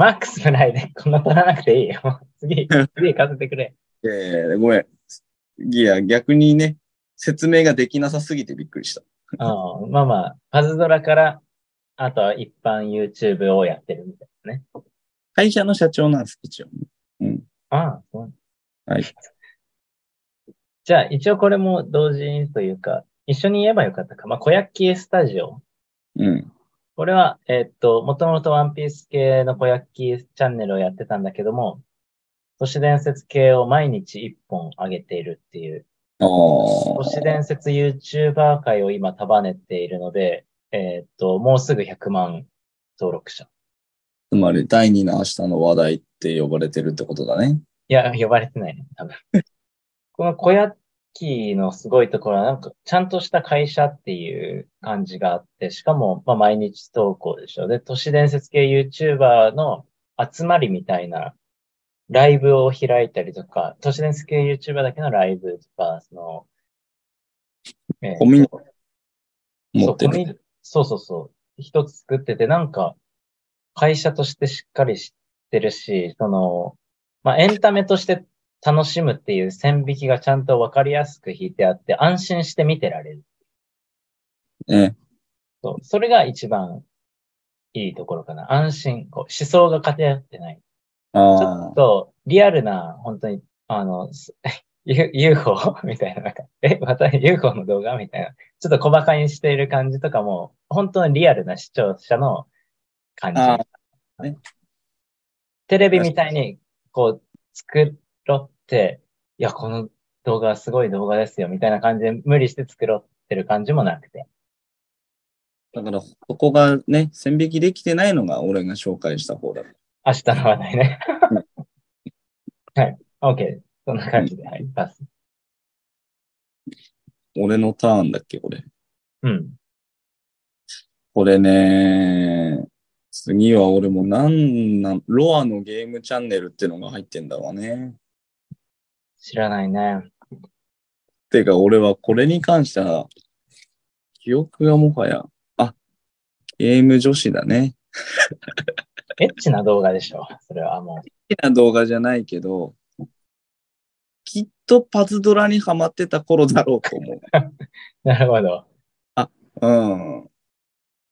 A: マックス村井でこんな取らなくていいよ。次、次行かせてくれ。
B: いやいやいやごめん。いや、逆にね、説明ができなさすぎてびっくりした。
A: ああまあまあ、パズドラから、あとは一般 YouTube をやってるみたいなね。
B: 会社の社長なんです、一応。
A: ああ、そう。
B: はい。
A: じゃあ、一応これも同時にというか、一緒に言えばよかったか。まあ、小焼きスタジオ。
B: うん。
A: これは、えっと、もともとワンピース系の小焼きチャンネルをやってたんだけども、都市伝説系を毎日一本上げているっていう。都市伝説 YouTuber 界を今束ねているので、えっと、もうすぐ100万登録者。
B: つまり、第二の明日の話題って呼ばれてるってことだね。
A: いや、呼ばれてないね、多分。この小焼きのすごいところは、なんか、ちゃんとした会社っていう感じがあって、しかも、まあ、毎日投稿でしょ。で、都市伝説系 YouTuber の集まりみたいな、ライブを開いたりとか、都市伝説系 YouTuber だけのライブとか、その、えー
B: コミュニ持ってる。
A: そうそうそう。一つ作ってて、なんか、会社としてしっかりしてるし、その、まあ、エンタメとして楽しむっていう線引きがちゃんとわかりやすく引いてあって、安心して見てられる。
B: ね。
A: そう。それが一番いいところかな。安心。こう思想が偏ってない。ちょ
B: あ
A: っと、リアルな、本当に、あの、UFO みたいな、なんか、え、また UFO の動画？みたいな。ちょっと小馬鹿にしている感じとかも、本当にリアルな視聴者の感じ。
B: ね
A: テレビみたいに、こう、作ろって、いや、この動画はすごい動画ですよ、みたいな感じで無理して作ろってる感じもなくて。
B: あ。だから、そこがね、線引きできてないのが俺が紹介した方だ。
A: 明日の話題ね。はい。OK。そんな感じで、はい。パス。
B: 俺のターンだっけ、これ。
A: うん。
B: これね、次は俺もなんなん、ロアのゲームチャンネルってのが入ってんだわね。
A: 知らないね。
B: てか、俺はこれに関しては、記憶がもはや、あ、ゲーム女子だね。
A: エッチな動画でしょ。それはもう。
B: 好きな動画じゃないけど、きっとパズドラにハマってた頃だろうと思う。
A: なるほど。
B: うん。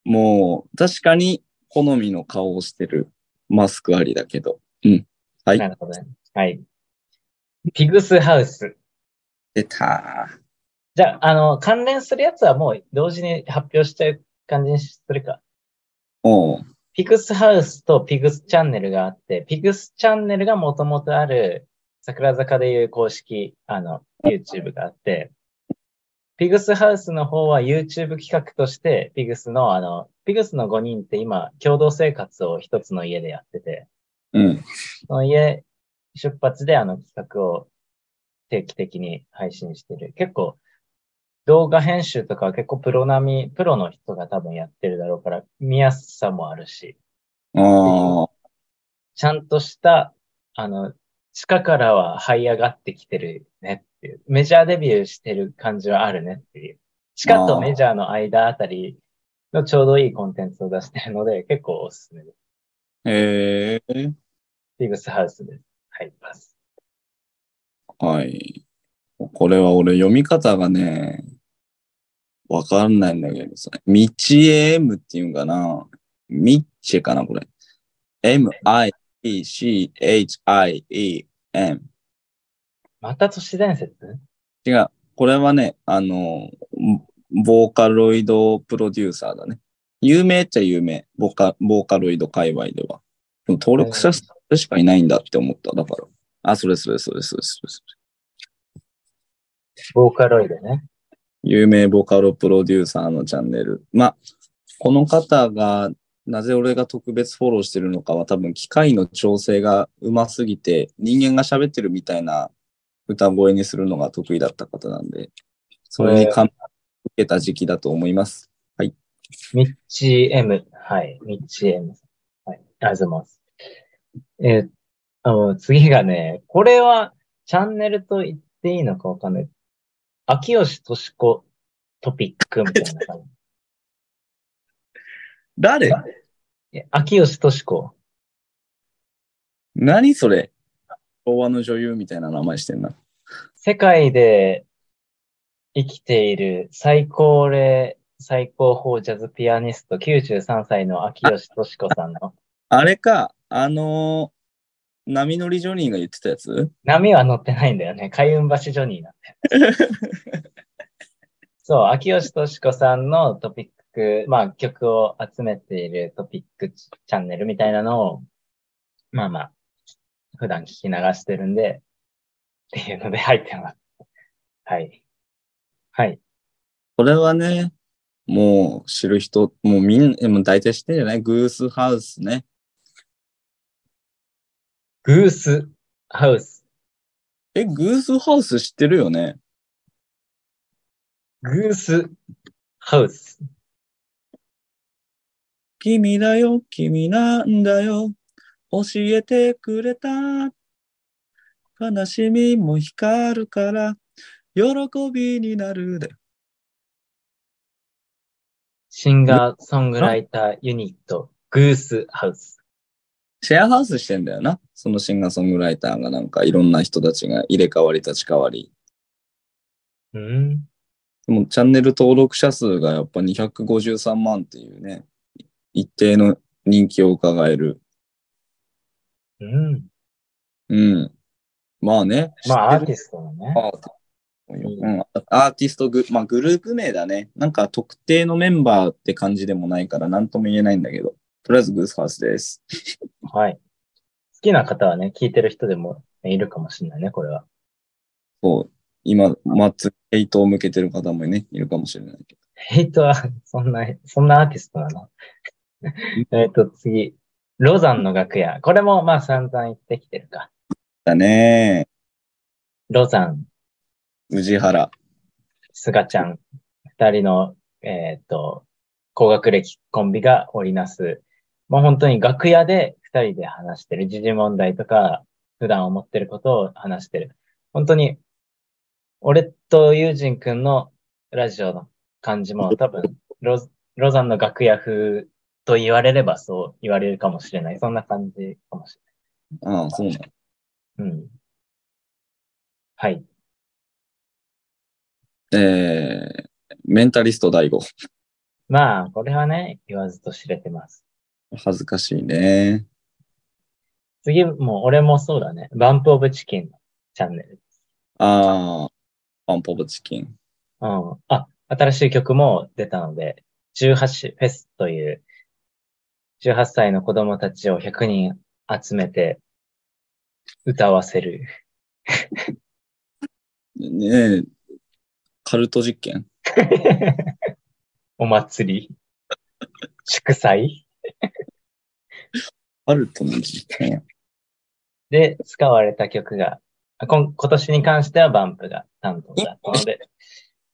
B: もう、確かに好みの顔をしてるマスクありだけど。うん。はい
A: なるほどね。はい。ピグスハウス。
B: 出た。
A: じゃあ、あの、関連するやつはもう同時に発表しちゃう感じにするか。
B: おう。
A: ピグスハウスとピグスチャンネルがあって、ピグスチャンネルがもともとある桜坂でいう公式、あの、YouTube があって、ピグスハウスの方は YouTube 企画として、ピグスのあの、ピグスの5人って今、共同生活を一つの家でやってて、
B: うん。
A: その家出発であの企画を定期的に配信してる。結構、動画編集とかは結構プロ並み、プロの人が多分やってるだろうから、見やすさもあるし、
B: ああ、
A: ちゃんとした、あの、地下からは這い上がってきてるねっていう、メジャーデビューしてる感じはあるねっていう。地下とメジャーの間あたりのちょうどいいコンテンツを出してるので、結構おすすめです。
B: へえ、
A: ピグスハウスです。はい、パス。
B: はい。これは俺読み方がね、わかんないんだけどさ、ミチエ M っていうんかな？ミッチェかなこれ。M-I-T-C-H-I-E-M。
A: また都市伝説？
B: 違う。これはね、あの、ボーカロイドプロデューサーだね。有名っちゃ有名。ボカボーカロイド界隈では。でも登録者数しかいないんだって思った。だから。あ、それそれそれそれそれそれ。
A: ボーカロイドね。
B: 有名ボカロプロデューサーのチャンネル。まあ、この方が、なぜ俺が特別フォローしてるのかは多分機械の調整が上手すぎて人間が喋ってるみたいな歌声にするのが得意だった方なんで、それに感受けた時期だと思います。
A: ミッチー M。はい。ミッチー M。はい。ありがとうございます。えーあの、次がね、これはチャンネルと言っていいのかわかんない。秋吉敏子トピックみたいな感じ。
B: 誰？
A: え秋吉敏子。
B: 何それ？昭和の女優みたいな名前してんな。
A: 世界で生きている最高齢、最高峰ジャズピアニスト93歳の秋吉敏子さんの
B: あれか、あのー波乗りジョニーが言ってたやつ？
A: 波は乗ってないんだよね。海運橋ジョニーなんだよ。そう、秋吉敏子さんのトピック、まあ曲を集めているトピックチャンネルみたいなのを、まあまあ、普段聞き流してるんで、っていうので入ってます。はい。はい。
B: これはね、もう知る人、もうみんな、もう大体知ってんじゃない？グースハウスね。
A: グースハウス。
B: え、グースハウス知ってるよね？
A: グースハウス。
B: 君だよ、君なんだよ。教えてくれた。悲しみも光るから、喜びになるで。
A: シンガーソングライターユニット、グースハウス。
B: シェアハウスしてんだよな。そのシンガーソングライターがなんかいろんな人たちが入れ替わり立ち替わり。
A: うん。
B: でもチャンネル登録者数がやっぱ253万っていうね、一定の人気を伺える。
A: うん。
B: うん。まあね。
A: まあ、アーティストのね。
B: アーティストうん、アーティストグ、まあグループ名だね。なんか特定のメンバーって感じでもないから何とも言えないんだけど。とりあえずグースハウスです。
A: はい。好きな方はね、聞いてる人でもいるかもしれないね、これは。
B: そう。今、マッツ、ヘイトを向けてる方もね、いるかもしれないけど。
A: ヘイトは、そんな、そんなアーティストなの？えっと、次。ロザンの楽屋。これも、まあ、散々言ってきてるか。
B: だね
A: ロザン、
B: 宇治原。
A: スガちゃん、二人の、えっと、高学歴コンビが織りなす、もう本当に楽屋で二人で話してる時事問題とか、普段思ってることを話してる。本当に、俺とユージンくんのラジオの感じも多分、ロロザンの楽屋風と言われればそう言われるかもしれない。そんな感じかもし
B: ああ、そうな。
A: うん。はい。
B: えー、メンタリスト大悟。
A: まあ、これはね、言わずと知れてます。
B: 恥ずかしいね。
A: 次、もう俺もそうだね。バンプオブチキンのチャンネル。
B: ああ、パンポブチキン。
A: うん。あ、新しい曲も出たので、18フェスという、18歳の子供たちを100人集めて歌わせる。
B: ねえ、カルト実験？
A: お祭り？祝祭？
B: カルトの実験。
A: で使われた曲が、あ今今年に関してはバンプが担当だったので、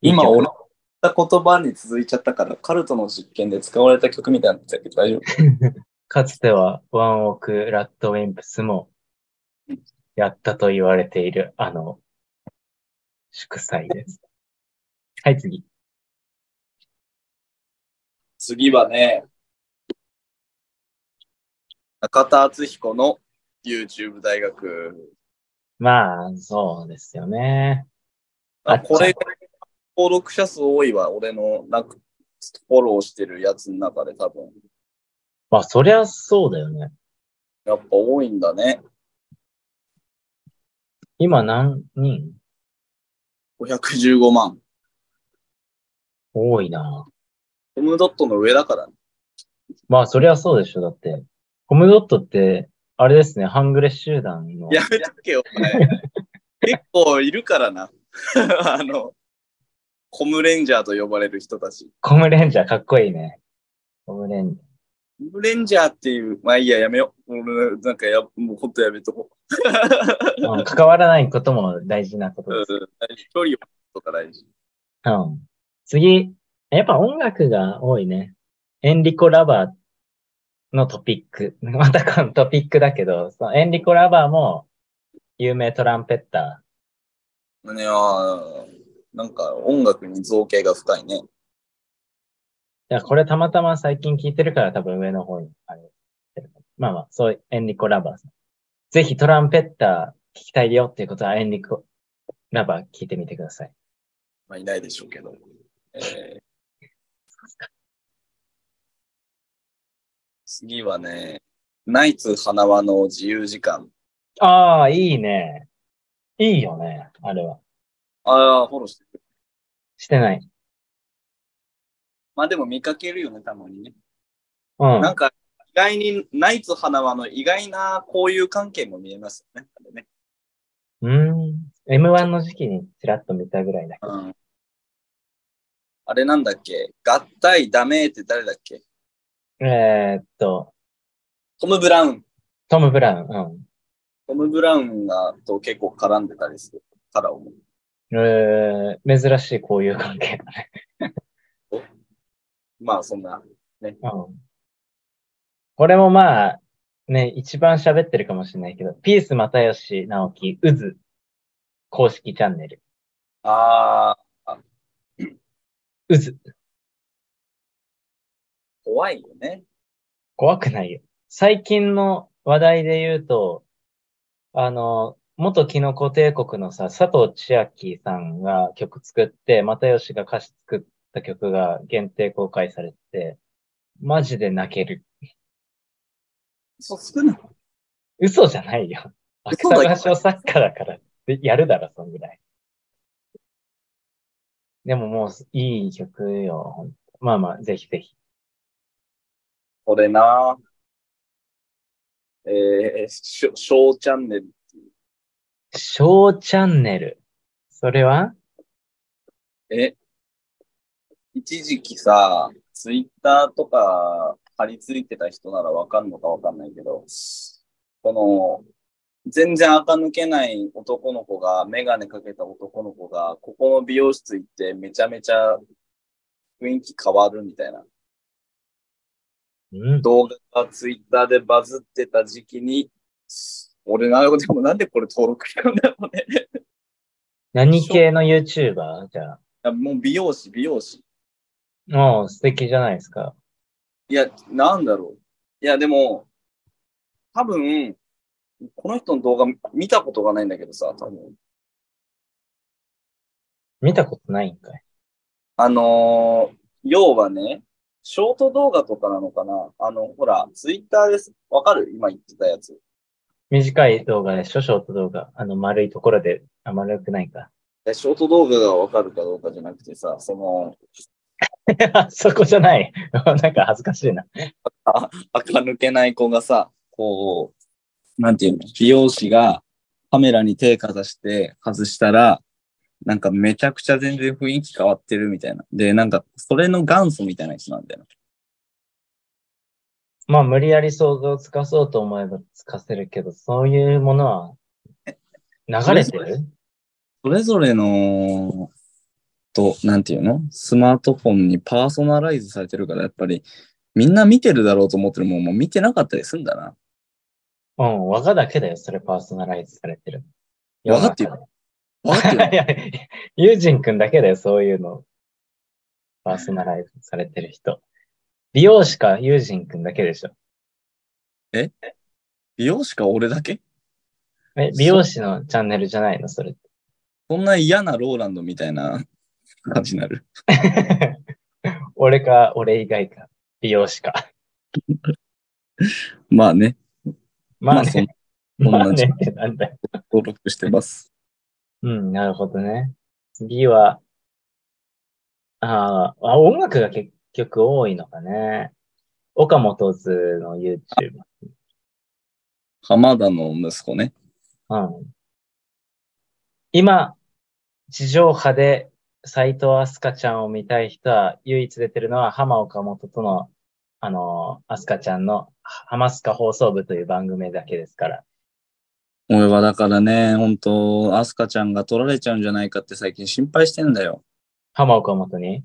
B: 今、俺の言葉に続いちゃったから、カルトの実験で使われた曲みたいになっちゃうけど大丈夫？
A: かつてはワンオクラッドウィンプスもやったと言われているあの祝祭です。はい、次。
B: 次はね、中田敦彦の YouTube 大学。
A: まあ、そうですよね。
B: あこれ、登録者数多いわ。俺のなんかフォローしてるやつの中で多分。
A: まあ、そりゃそうだよね。
B: やっぱ多いんだね。
A: 今何人
B: ？515万。
A: 多いな。
B: コムドットの上だからね。
A: まあ、そりゃそうでしょ。だって、コムドットって、あれですね、ハングレ集団の。
B: やめとけよ、お前。結構いるからな。あの、コムレンジャーと呼ばれる人たち。
A: コムレンジャーかっこいいね。コムレンジ
B: コムレンジャーっていう、まあいいや、やめよう。俺、なんかや、もうほんとやめとこ
A: ャー。うん関わらないことも大事なこと
B: う。
A: です。
B: うん、距離をとか大事。
A: うん。次、やっぱ音楽が多いね。エンリコ・ラバーのトピック。またこのトピックだけど、そのエンリコ・ラバーも有名トランペッタ
B: いやーなんか音楽に造形が深いね。
A: ー。いや、これたまたま最近聞いてるから多分上の方にあれ。まあまあ、そういうエンリコ・ラバーさん。ぜひトランペッター聞きたいよっていうことはエンリコ・ラバー聞いてみてください。
B: まあいないでしょうけど。えー次はね、ナイツ花輪の自由時間。
A: ああ、いいね。いいよね、あれは。
B: ああ、フォローしてる。
A: してない。
B: まあでも見かけるよね、たまにね。
A: うん。
B: なんか、意外にナイツ花輪の意外な交友関係も見えますよね。あれね
A: うん。M1 の時期にちらっと見たぐらいだけど。
B: うん。あれなんだっけ？合体ダメって誰だっけ？
A: えーっと、
B: トム・ブラウン。
A: トム・ブラウン。うん。
B: トム・ブラウンがと結構絡んでたりするから思う。
A: えー、珍しい交友関係だね。
B: まあそんな。
A: うん。これもまあ、ね、一番喋ってるかもしれないけど、ピース又吉直樹、渦、公式チャンネル、
B: ああ、
A: 渦。
B: 怖いよね。
A: 怖くないよ。最近の話題で言うと、あの、元キノコ帝国のさ、佐藤千秋さんが曲作って、又吉が歌詞作った曲が限定公開されてて、マジで泣ける。
B: 嘘つくな。
A: 嘘じゃないよ。芥川賞作家だから、でやるだろ、そんぐらい。でももう、いい曲よ。まあまあ、ぜひぜひ。
B: これな。えー、しょ、ショーチャンネル。
A: 小チャンネル。それは？
B: え、一時期さ、ツイッターとか貼り付いてた人ならわかんのかわかんないけど、この、全然垢抜けない男の子が、メガネかけた男の子が、ここの美容室行ってめちゃめちゃ雰囲気変わるみたいな
A: うん。
B: 動画がツイッターでバズってた時期に、俺な、でもなんでこれ登録したんだろうね。
A: 何系の YouTuber? じゃあ。
B: いやもう美容師、美容師。
A: もう素敵じゃないですか。
B: いや、なんだろう。いや、でも、多分、この人の動画見たことがないんだけどさ、多分。
A: 見たことないんかい。
B: あのー要はね、ショート動画とかなのかな？あの、ほら、ツイッターです。わかる？今言ってたやつ。
A: 短い動画でしょ、ショート動画。あの、丸いところで、あ、丸くないか。
B: えショート動画がわかるかどうかじゃなくてさ、その、
A: そこじゃない。なんか恥ずかしいな。
B: あ、垢抜けない子がさ、こう、なんていうの、美容師がカメラに手かざして外したら、なんかめちゃくちゃ全然雰囲気変わってるみたいな。で、なんかそれの元祖みたいな人なんだよな。
A: まあ、無理やり想像つかそうと思えばつかせるけど、そういうものは流れてる？
B: それぞれの、と、なんていうの？スマートフォンにパーソナライズされてるから、やっぱりみんな見てるだろうと思ってるもんも見てなかったりするんだな。
A: うん、我がだけだよ、それパーソナライズされてる。
B: 我がっていうか
A: いや、ユージンくんだけだよ、そういうの。パーソナライズされてる人。美容師かユージンくんだけでしょ。
B: 美容師か俺だけ？
A: え、美容師のチャンネルじゃないの？それって。
B: そんな嫌なローランドみたいな 感じになる。
A: 俺か、俺以外か、美容師か。
B: まあね。
A: まあね。まあねなんだよ。
B: 登録してます。
A: うん、なるほどね。次は、あーあ、音楽が結局多いのかね。岡本図の YouTube。
B: 浜田の息子ね。
A: うん。今、地上波で斎藤飛鳥ちゃんを見たい人は、唯一出てるのは浜岡本との、あの、飛鳥ちゃんの浜須賀放送部という番組だけですから。
B: 俺はだからね、本当アスカちゃんが取られちゃうんじゃないかって最近心配してんだよ。
A: 浜岡本に？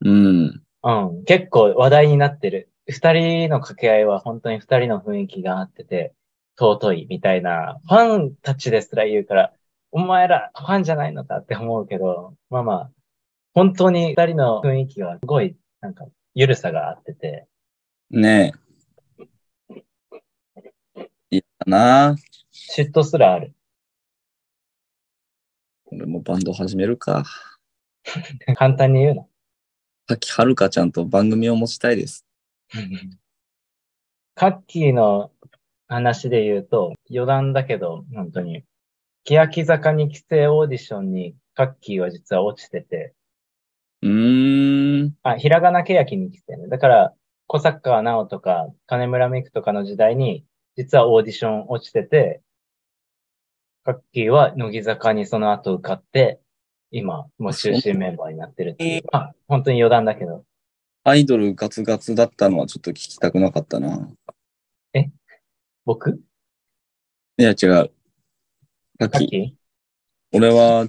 B: うん。
A: うん。結構話題になってる。二人の掛け合いは本当に二人の雰囲気があってて、尊いみたいな、ファンたちですら言うから、お前らファンじゃないのかって思うけど、まあまあ、本当に二人の雰囲気がすごい、なんか、ゆるさがあってて、
B: ねえ。いいかな。
A: 嫉妬すらある。
B: 俺もバンド始めるか。
A: 簡単に言うな。
B: さっきはるかちゃんと番組を持ちたいです。
A: カッキーの話で言うと、余談だけど、本当に。欅坂に帰省オーディションにカッキーは実は落ちてて、
B: うーん。
A: あ、ひらがな欅に来てね。だから、小坂直とか、金村美久とかの時代に、実はオーディション落ちてて、カッキーは乃木坂にその後受かって、今、もう中心メンバーになってるっていう。あ、本当に余談だけど。
B: アイドルガツガツだったのはちょっと聞きたくなかったな。
A: 僕？
B: いや違う。
A: カッキ？ー
B: 俺は、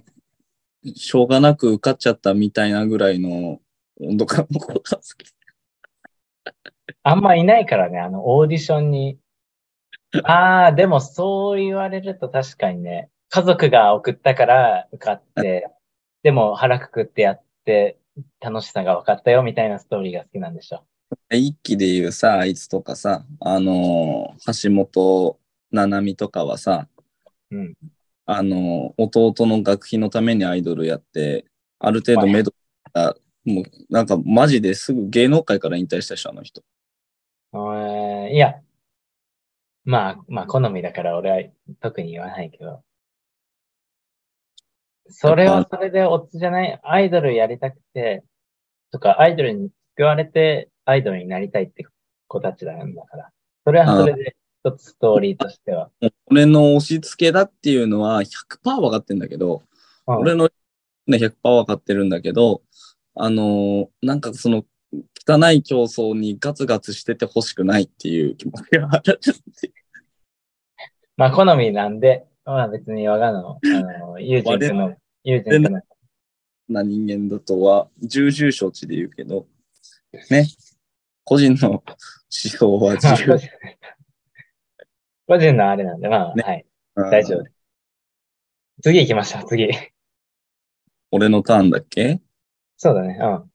B: しょうがなく受かっちゃったみたいなぐらいの温度感の子が好き。
A: あんまいないからね、あの、オーディションに。ああ、でもそう言われると確かにね、家族が送ったから受かって、でも腹くくってやって、楽しさが分かったよみたいなストーリーが好きなんでしょ。
B: 一期で言うさ、あいつとかさ、あのー橋本七海とかはさ、
A: うん。
B: あのー弟の学費のためにアイドルやって、ある程度目処が、もうなんかマジですぐ芸能界から引退した人、あの人。
A: えーいや、まあ、まあ、好みだから俺は特に言わないけど。それはそれでオッズじゃない？アイドルやりたくて、とか、アイドルに救われてアイドルになりたいって子たちなんだから。それはそれで一つストーリーとしては。
B: 俺の押し付けだっていうのは100%分かってんだけど、
A: うん
B: 俺のね、100%分かってるんだけど、あのーなんかその、汚い競争にガツガツしてて欲しくないっていう気持ちがある。
A: まあ、好みなんで、まあ別に我がの、あの、ユージン君の、ユージン君の、
B: な人間だとは、重々承知で言うけど、ね。個人の思想は自由。
A: 個人のあれなんで、まあ、
B: ね
A: はい、大丈夫です。次行きましょう、次。
B: 俺のターンだっけ？
A: そうだね、うん。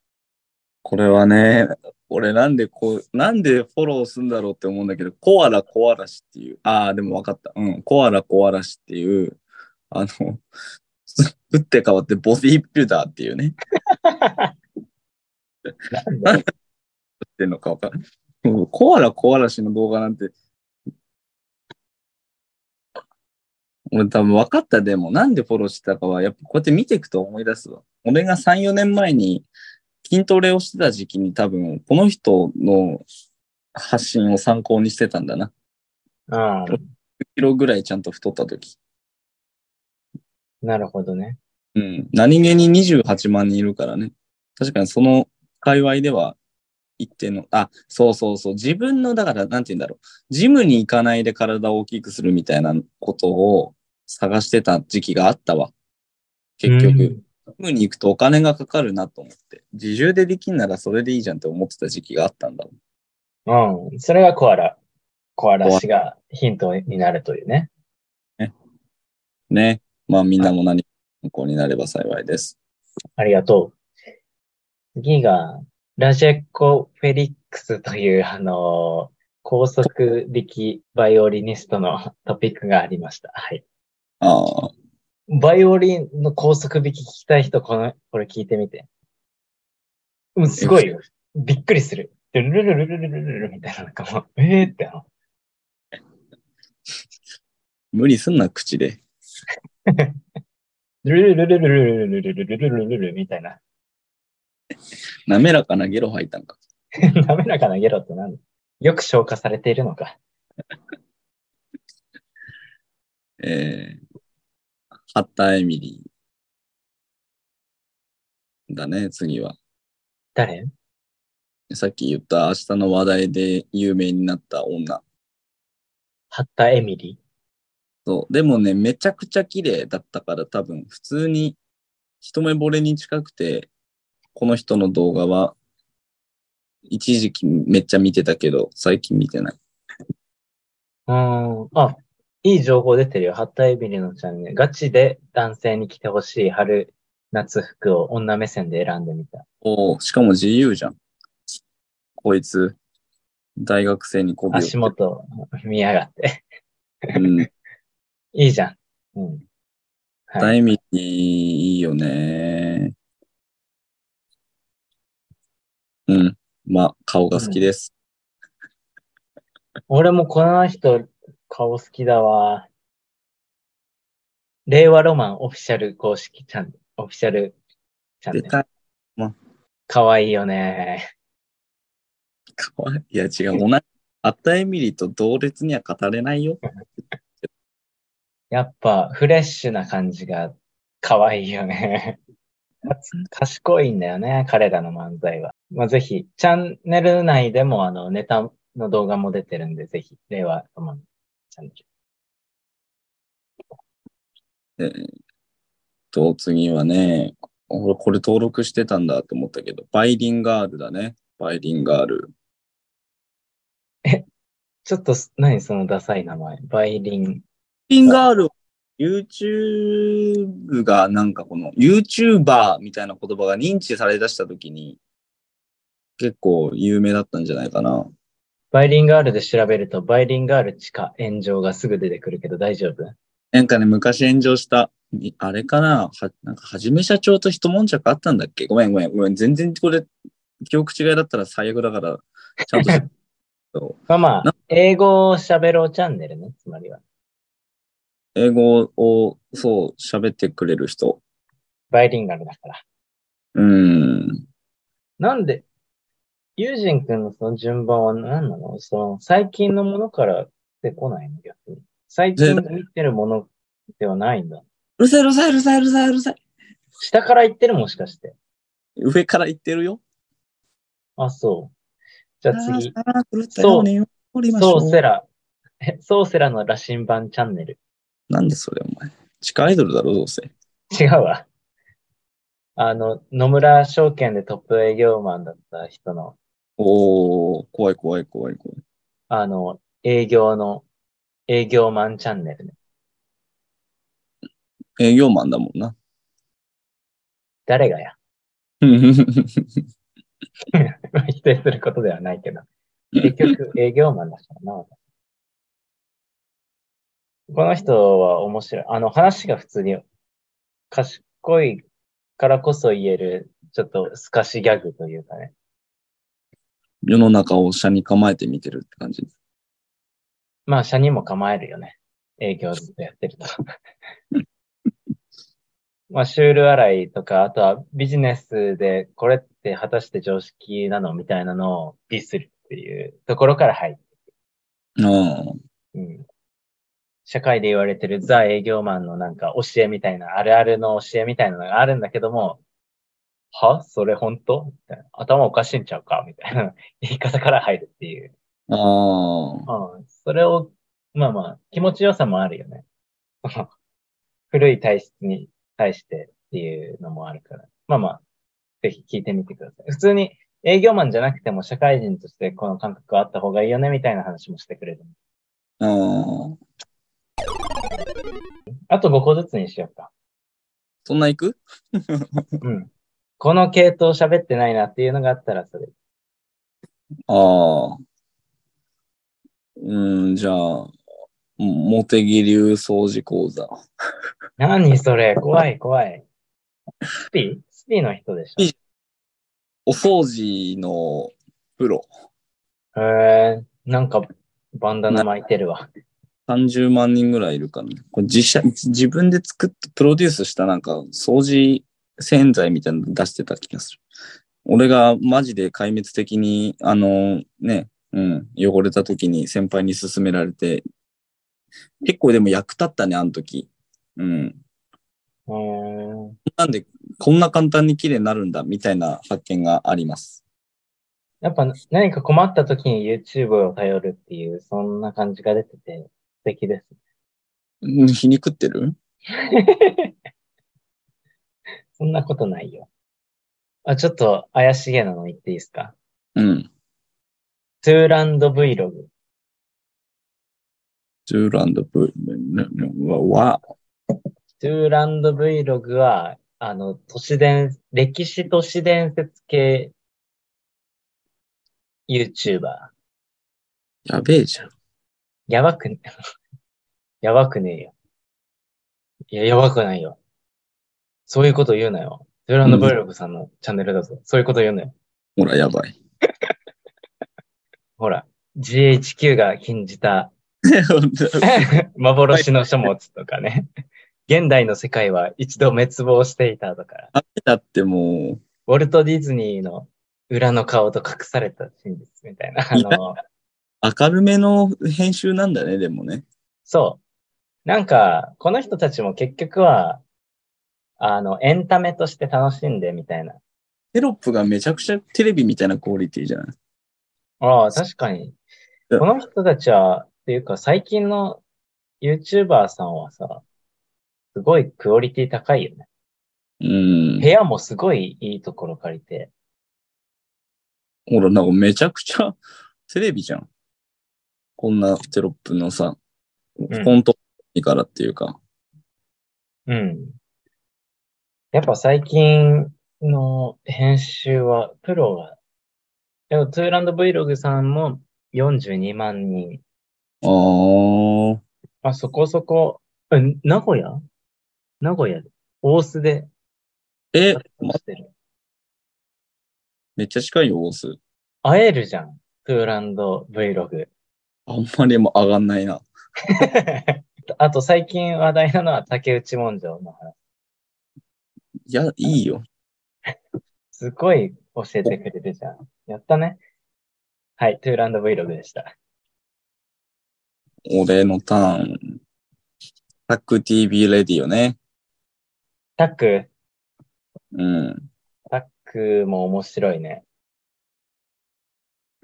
B: これはね、俺なんでこう、なんでフォローするんだろうって思うんだけど、コアラコアラシっていう、ああ、でも分かった。うん、コアラコアラシっていう、あの、打って変わってボディービルダーっていうね、何ってんのか分かんない。コアラコアラシの動画なんて、俺多分分かったでも、なんでフォローしてたかは、やっぱこうやって見ていくと思い出すわ。俺が3、4年前に筋トレをしてた時期に多分、この人の発信を参考にしてたんだな。
A: うん。
B: 10キロぐらいちゃんと太った時。
A: なるほどね。
B: うん。何気に28万人いるからね。確かにその界隈では一定の、あ、そうそうそう。自分の、だから、なんて言うんだろう。ジムに行かないで体を大きくするみたいなことを探してた時期があったわ。結局。ジムに行くとお金がかかるなと思って。自重でできんならそれでいいじゃんって思ってた時期があったんだもん。
A: うん。うん。それがコアラ。コアラ氏がヒントになるというね。
B: ね。まあみんなも何か参考になれば幸いです。
A: ありがとう。次が、ラジェコ・フェリックスという、あのー高速弾きバイオリニストのトピックがありました。はい。
B: ああ。
A: バイオリンの高速弾き聞きたい人、この、これ聞いてみて。うん、すごいよ。びっくりする。ルルルルルルルルルルみたいな、なんかもう、えーってあの、
B: 無理すんな、口で。
A: ルルルルルルルルルルルルルルルルみたいな。
B: 滑らかなゲロ吐いたんか。
A: 滑らかなゲロって何だよく消化されているのか。
B: えー、ハッターエミリー。だね、次は。
A: 誰？
B: さっき言った明日の話題で有名になった女。
A: ハッタ・エミリ
B: そう。でもね、めちゃくちゃ綺麗だったから多分普通に一目惚れに近くて、この人の動画は一時期めっちゃ見てたけど、最近見てない。
A: ー。うーん。あ、いい情報出てるよ。ハッタ・エミリのチャンネル。ガチで男性に着てほしい春、夏服を女目線で選んでみた。
B: おーしかも自由じゃん。こいつ、大学生にこび
A: 足元見やがって。
B: うん。
A: いいじゃん。うん。はい。
B: タイミーいいよね。うん。まあ、顔が好きです。
A: 俺もこの人、顔好きだわ。令和ロマンオフィシャル公式チャンネル、オフィシャルチャンネル。
B: でかい。
A: かわいいよね。
B: かわいい。いや、違う。同じ。アッタエミリーと同列には語れないよ。
A: やっぱフレッシュな感じがかわいいよね。賢いんだよね、彼らの漫才は。まあ、ぜひ、チャンネル内でもあのネタの動画も出てるんで、ぜひ、令和ロマンチャンネル。
B: えーと、次はね、俺これ登録してたんだと思ったけど、バイリンガールだね。バイリンガール。
A: ちょっと、何？そのダサい名前。バイリン。
B: バイリンガール、YouTube がなんかこの YouTuber みたいな言葉が認知され出した時に結構有名だったんじゃないかな。
A: バイリンガールで調べると、バイリンガール地下炎上がすぐ出てくるけど大丈夫？
B: なんかね、昔炎上した、いあれかな？は、なんか、はじめ社長と一悶着あったんだっけ？ごめんごめんごめん。全然これ、記憶違いだったら最悪だから、ちゃんと
A: まあまあ
B: な、
A: 英語を喋ろうチャンネルね、つまりは。
B: 英語を、そう、喋ってくれる人。
A: バイリンガルだから。
B: うーん。
A: なんで、ユージン君のその順番は何なの？その、最近のものから出てこないの逆に。最近見てるものではないんだ。
B: うるさいうるさいうるさいうるさいうるさい。
A: 下から言ってるもしかして。
B: 上から言ってるよ。
A: あ、そう。じゃあ次。
B: あー狂ったようにおりましょ
A: ソーセラ。え、ソーセラの羅針盤チャンネル。
B: なんでそれお前。地下アイドルだろ、どうせ。
A: 違うわ。あの、野村証券でトップ営業マンだった人の、
B: おー、怖い怖い怖い怖い。
A: あの、営業の、営業マンチャンネルね。
B: 営業マンだもんな。
A: 誰がや？否定することではないけど。結局、営業マンだからな、私この人は面白い。あの、話が普通に賢いからこそ言える、ちょっと透かしギャグというかね。
B: 世の中を車に構えて見てるって感じ。
A: まあ、社にも構えるよね。営業ずっとやってると。まあ、シュール洗いとか、あとはビジネスでこれって果たして常識なのみたいなのをディスるっていうところから入って
B: ああ。
A: うん。社会で言われてるザ営業マンのなんか教えみたいな、あるあるの教えみたいなのがあるんだけども、は？それ本当？みたいな頭おかしいんちゃうか？みたいな言い方から入るっていう。
B: ああ。
A: うん、それを、まあまあ、気持ちよさもあるよね。古い体質に対してっていうのもあるから。まあまあ、ぜひ聞いてみてください。普通に営業マンじゃなくても社会人としてこの感覚があった方がいいよねみたいな話もしてくれる。
B: ああ。
A: あと5個ずつにしようか。
B: そんな行く？
A: うん。この系統喋ってないなっていうのがあったらそれ。
B: ああ。うん、じゃあ、モテギ流掃除講座。
A: 何それ？怖い怖い。スピ？スピの人でし
B: お掃除のプロ。
A: ょへえ、なんかバンダナ巻いてるわ。
B: 30万人ぐらいいるからね。これ自社、自分で作って、プロデュースしたなんか掃除洗剤みたいなの出してた気がする。俺がマジで壊滅的に、あの、ね、うん、汚れた時に先輩に勧められて、結構でも役立ったね、あの時。うん。なんで、こんな簡単に綺麗になるんだ、みたいな発見があります。
A: やっぱ何か困った時に YouTube を頼るっていう、そんな感じが出てて素敵です。
B: うん皮肉ってる？
A: そんなことないよ。あ、ちょっと怪しげなの言っていいですか？
B: うん。
A: トゥーランド Vlog。
B: トゥーランドブ、わ、わ、
A: トゥーランド Vlog は、あの、都市伝、歴史都市伝説系 YouTuber。
B: やべえじゃん。
A: やばくね、やばくねえよ。いや、やばくないよ。そういうこと言うなよ。トゥーランド Vlog さんのチャンネルだぞ。そういうこと言うなよ。
B: ほら、やばい。
A: ほら、GHQ が禁じた 幻の書物とかね。現代の世界は一度滅亡していたとか、
B: だっても
A: ウォルト・ディズニーの裏の顔と隠された真実みたいな。あの、
B: う、明るめの編集なんだね、でもね。
A: そう。なんか、この人たちも結局は、あの、エンタメとして楽しんでみたいな。
B: テロップがめちゃくちゃテレビみたいなクオリティじゃない？
A: ああ、確かに。
B: うん
A: この人たちは、っていうか最近の YouTuber さんはさ、すごいクオリティ高いよね。
B: うん
A: 部。屋もすごいいいところ借りて。
B: ほら、なんかめちゃくちゃテレビじゃん。こんなテロップのさ、フ
A: ん
B: ォントいいからっていうか。
A: うん。やっぱ最近の編集はプロが、でもトゥーランド Vlog さんも42万人。
B: あー。
A: あ、そこそこ、え名古屋？名古屋で、大須で
B: え、
A: 活動
B: ま
A: してる。
B: めっちゃ近いよ、大須。
A: 会えるじゃん。トゥーランド Vlog。
B: あんまりも上がんないな。
A: あと最近話題なのは竹内文書の話。
B: いや、いいよ。
A: すごい教えてくれるじゃん。やったね。はい、トゥーランド Vlog でした。
B: 俺のターン。タック TV レディオね。
A: タック、
B: うん。
A: タックも面白いね。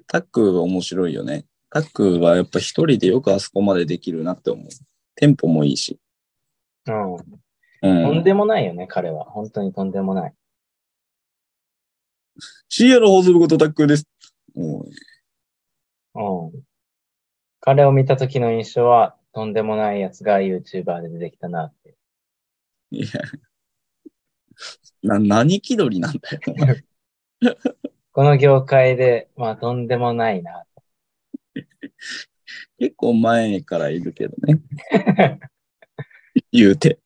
B: タック面白いよね。タックはやっぱ一人でよくあそこまでできるなって思う。テンポもいいし。
A: うん。
B: う
A: とん
B: ん。
A: でもないよね、彼は。本当にとんでもない。
B: CR 放送部ことタックです。おい
A: うん。彼を見た時の印象は、とんでもないやつが YouTuber で出てきたなって。
B: いや。な、何気取りなんだよ。お前
A: この業界で、まあ、とんでもないな。
B: 結構前からいるけどね。言うて。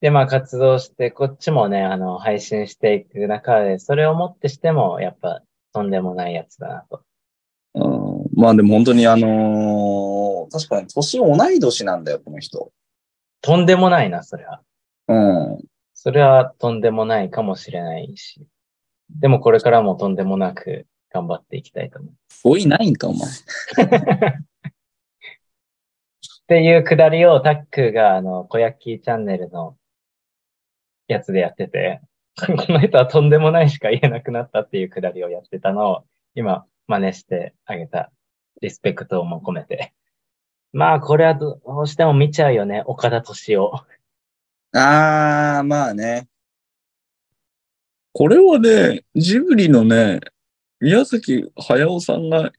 A: で、まあ、活動して、こっちもね、あの、配信していく中で、それをもってしても、やっぱ、とんでもないやつだなと。
B: うん、まあでも本当にあのー確かに年同い年なんだよ、この人。
A: とんでもないな、それは。
B: うん。
A: それはとんでもないかもしれないし。でもこれからもとんでもなく頑張っていきたいと思う。
B: 多いないんか、お前。
A: っていうくだりをタックが、あの、小焼きチャンネルのやつでやってて、この人はとんでもないしか言えなくなったっていうくだりをやってたのを、今、真似してあげた。リスペクトも込めて。まあ、これはどうしても見ちゃうよね、岡田敏夫。
B: あー、まあね。これはね、ジブリのね、宮崎駿さんが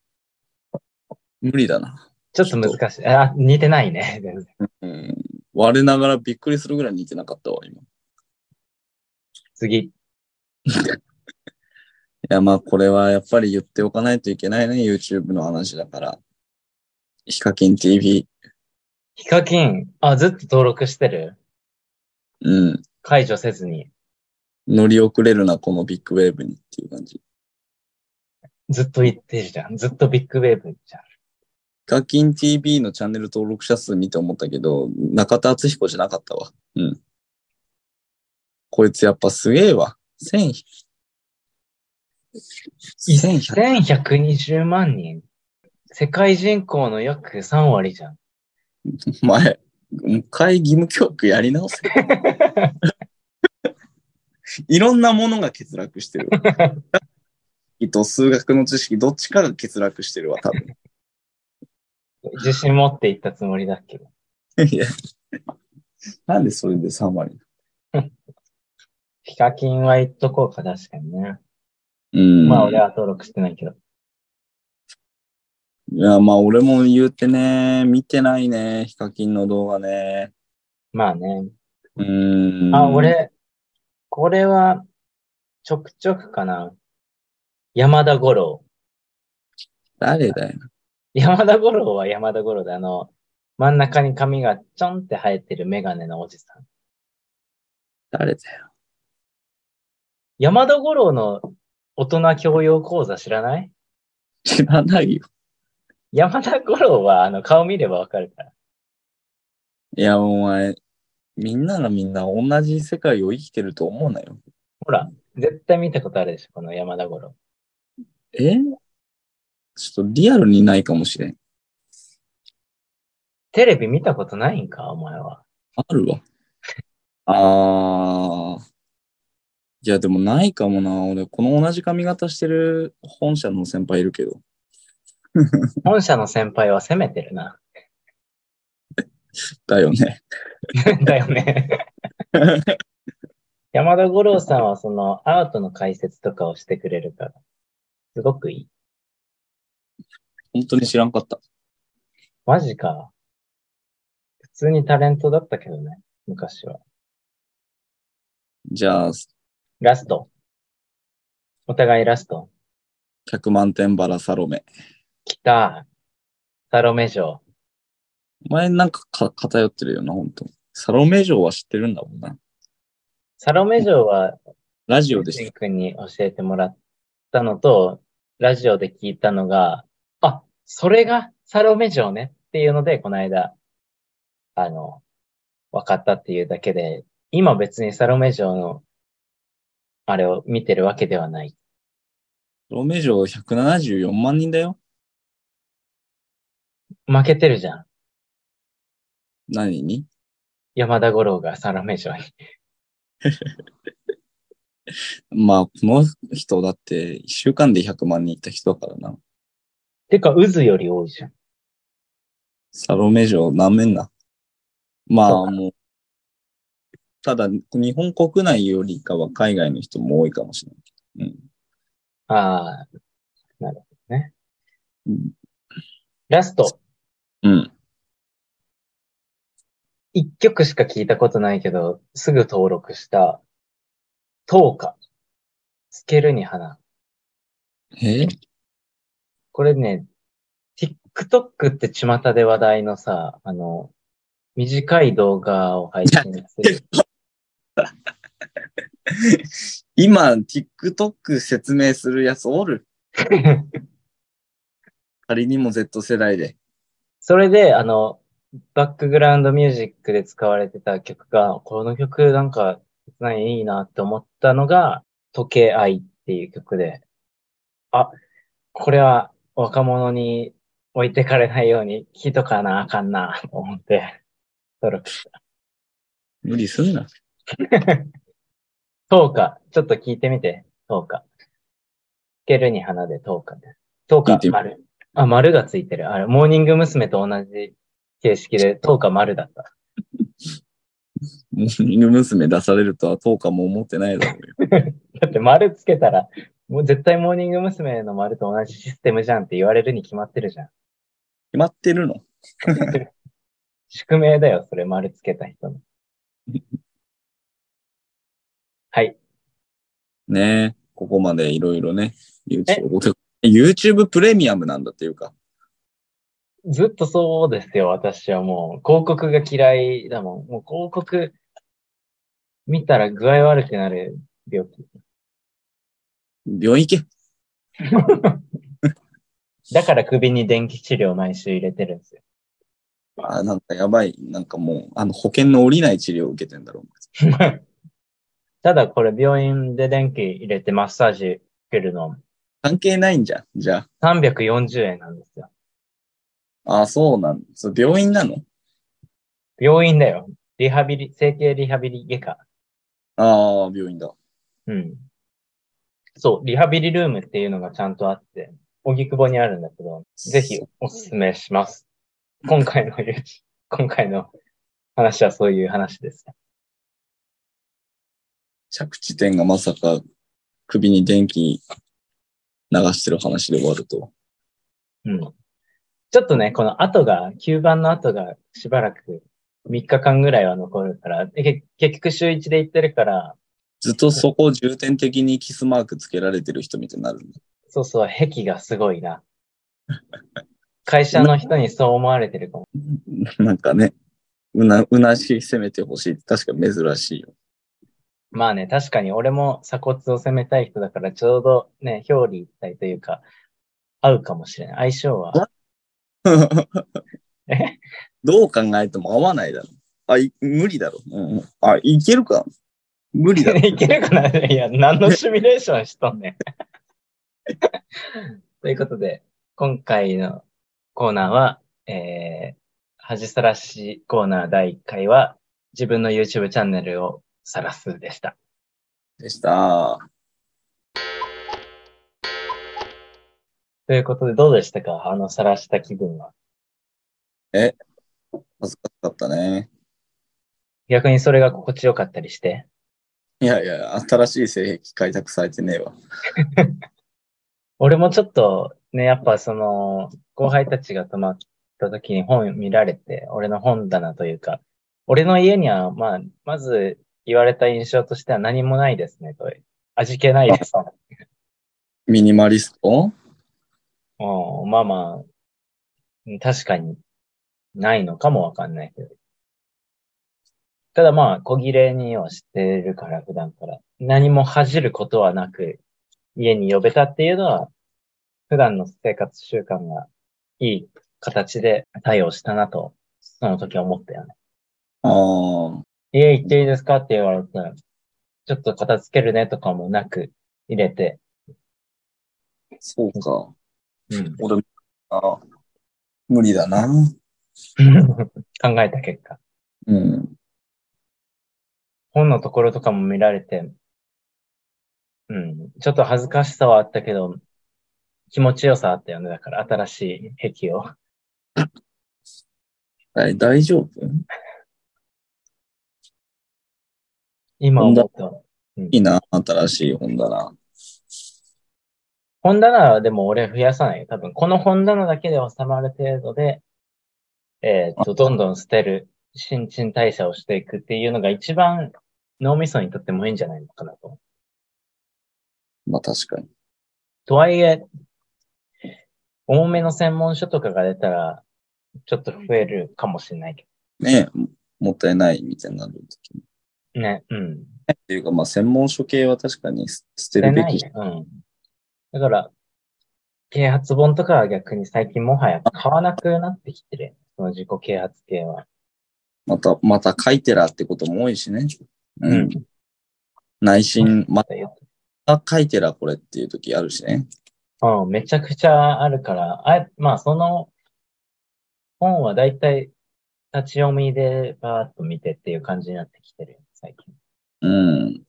B: 無理だな。
A: ちょっと難しい。あ、似てないね、全然。
B: うん。我ながらびっくりするぐらい似てなかったわ、今。い
A: 次。
B: や、まあこれはやっぱり言っておかないといけないね、YouTube の話だから。ヒカキン TV。
A: ヒカキン、あ、ずっと登録してる？
B: うん。
A: 解除せずに。
B: 乗り遅れるな、このビッグウェーブにっていう感じ。ヒ
A: ずっと言ってるじゃん。ずっとビッグウェーブじゃん。
B: カキン TV のチャンネル登録者数見て思ったけど、中田敦彦じゃなかったわ。うん。こいつやっぱすげえわ。千、千百
A: 1120万人。世界人口の約3割じゃん。
B: 前、会義務教育やり直せ。いろんなものが欠落してる。と数学の知識、どっちかが欠落してるわ、多分。
A: 自信持って言ったつもりだけど。
B: いや。なんでそれで3割？
A: ヒカキンは言っとこうか、確かにね。
B: うん。
A: まあ俺は登録してないけど。
B: いや、まあ俺も言うてね、見てないね、ヒカキンの動画ね。
A: まあね。
B: うーん。
A: あ、。俺、これは、ちょくちょくかな。山田五郎。
B: 誰だよ。
A: 山田五郎は山田五郎で、あの、真ん中に髪がちょんって生えてるメガネのおじさん。
B: 誰だよ。
A: 山田五郎の大人教養講座知らない？
B: 知らないよ。
A: 山田五郎は、あの、顔見ればわかるから。
B: いや、お前、みんながみんな同じ世界を生きてると思うなよ。
A: ほら、絶対見たことあるでしょ、この山田五郎。
B: え？ちょっとリアルにないかもしれん。
A: テレビ見たことないんか、お前は。
B: あるわ。あー。いや、でもないかもな。俺、この同じ髪型してる本社の先輩いるけど。
A: 本社の先輩は攻めてるな。
B: だよね。
A: だよね。山田五郎さんはそのアートの解説とかをしてくれるから、すごくいい。
B: 本当に知らんかった。
A: マジか。普通にタレントだったけどね、昔は。
B: じゃあ、
A: ラスト。お互いラスト。
B: 100万点バラサロメ。
A: 来た。サロメ城。
B: お前なんかか偏ってるよな、本当サロメ城は知ってるんだもんな。
A: サロメ城は、
B: ラジオで知っ
A: シン君に教えてもらったのと、ラジオで聞いたのが、あ、それがサロメ城ねっていうので、この間、あの、分かったっていうだけで、今別にサロメ城の、あれを見てるわけではない。
B: サロメ城174万人だよ。
A: 負けてるじゃん。
B: 何に？
A: 山田五郎がサロメ城に。
B: まあ、この人だって1週間で100万人いった人だからな。
A: てか、渦より多いじゃん。
B: サロメ城なめんな。まあもう、ただ日本国内よりかは海外の人も多いかもしれない。
A: ああ、なるほどね。
B: うん。
A: ラスト。
B: うん。
A: 一曲しか聞いたことないけど、すぐ登録した、トーカ。透けるに花。
B: え？
A: これね、TikTok って巷で話題のさ、あの、短い動画を配信する。
B: 今、TikTok 説明するやつおる？仮にも Z 世代で。
A: それで、あの、バックグラウンドミュージックで使われてた曲が、この曲なんか、何いいなって思ったのが、時計愛っていう曲で、あ、これは若者に置いてかれないように聞いとかなあかんな、と思って、登録した。
B: 無理すんな。
A: 10日、ちょっと聞いてみて、10日。けるに花で10日です。10
B: 聞いてみ
A: 日丸。あ、丸がついてる。あれ、モーニング娘。と同じ形式で10日丸だった。
B: モーニング娘。出されるとは10日も思ってないだろうよ。
A: だって丸つけたら、もう絶対モーニング娘。の丸と同じシステムじゃんって言われるに決まってるじゃん。
B: 決まってるの
A: 宿命だよ、それ丸つけた人の。はい。
B: ねえ。ここまでいろいろね。YouTube, YouTube プレミアムなんだっていうか。
A: ずっとそうですよ、私はもう。広告が嫌いだもん。もう広告見たら具合悪くなる病気。
B: 病院行け。
A: だから首に電気治療毎週入れてるんですよ。
B: あ、なんかやばい。なんかもう、あの、保険の下りない治療を受けてんだろう。
A: ただこれ病院で電気入れてマッサージ受けるの
B: 関係ないんじゃん。じゃ
A: 340円なんですよ。
B: あ。あ、そうなんそう病院なの？
A: 病院だよ。リハビリ、整形リハビリ外科。
B: ああ、病院だ。
A: うん。そう、リハビリルームっていうのがちゃんとあって、荻窪にあるんだけど、ぜひおすすめします。今回の今回の話はそういう話です。
B: 着地点がまさか首に電気流してる話で終わると。
A: うん。ちょっとね、この後が、吸盤の後がしばらく3日間ぐらいは残るから、結局週1で行ってるから、
B: ずっとそこを重点的にキスマークつけられてる人みたいになるんだ。
A: そうそう、癖がすごいな。会社の人にそう思われてるかも。
B: なんかね、うな、うなし攻めてほしいって確か珍しいよ。
A: まあね、確かに俺も鎖骨を攻めたい人だから、ちょうどね、表裏一体というか、合うかもしれない。相性は。え？
B: どう考えても合わないだろ。あ、い無理だろ。うんうん、あ、いけるか？無理だろ。
A: いけるかな？いや、何のシミュレーションしとんねん。ということで、今回のコーナーは、えー、恥さらしコーナー第1回は、自分の YouTube チャンネルを晒すでした。
B: でした。
A: ということで、どうでしたか？あの晒した気分は？
B: 恥ずかしかったね。
A: 逆にそれが心地よかったりして？
B: いやいや、新しい性癖開拓されてねえわ。
A: 俺もちょっとね、やっぱその、後輩たちが泊まった時に本見られて、俺の本棚というか、俺の家には、まあ、まず言われた印象としては何もないですね、と。味気ないです。
B: ミニマリスト？
A: うんまあまあ、うん確かにないのかもわかんないけど。ただまあ、小切れにはしてるから、普段から。何も恥じることはなく、家に呼べたっていうのは、普段の生活習慣がいい形で対応したなと、その時は思ったよね。
B: ああ、
A: 家行っていいですかって言われて、ちょっと片付けるねとかもなく入れて、
B: そうか。
A: うん、
B: 俺も、あ無理だな。
A: 考えた結果。
B: うん。
A: 本のところとかも見られて、うん、ちょっと恥ずかしさはあったけど、気持ちよさあったよね。だから新しい壁を。
B: はい、大丈夫？
A: 今思うと。
B: いいな、新しい本棚。
A: 本棚はでも俺増やさないよ。多分この本棚だけで収まる程度で、えーっと、どんどん捨てる、新陳代謝をしていくっていうのが一番脳みそにとってもいいんじゃないのかなと。
B: まあ確かに。
A: とはいえ、重めの専門書とかが出たら、ちょっと増えるかもしれないけ
B: ねもったいないみたいになる時に。
A: ど。ね、うん。
B: っていうか、まあ専門書系は確かに捨てるべき。
A: うん。だから、啓発本とかは逆に最近もはや買わなくなってきてる。その自己啓発系は。
B: また、また書いてらってことも多いしね。う。
A: うん
B: 内心、また書いてらこれっていう時あるしね。
A: うん、めちゃくちゃあるから、あえ、まあその本はだいたい立ち読みでバーっと見てっていう感じになってきてるよ、最近。
B: うん。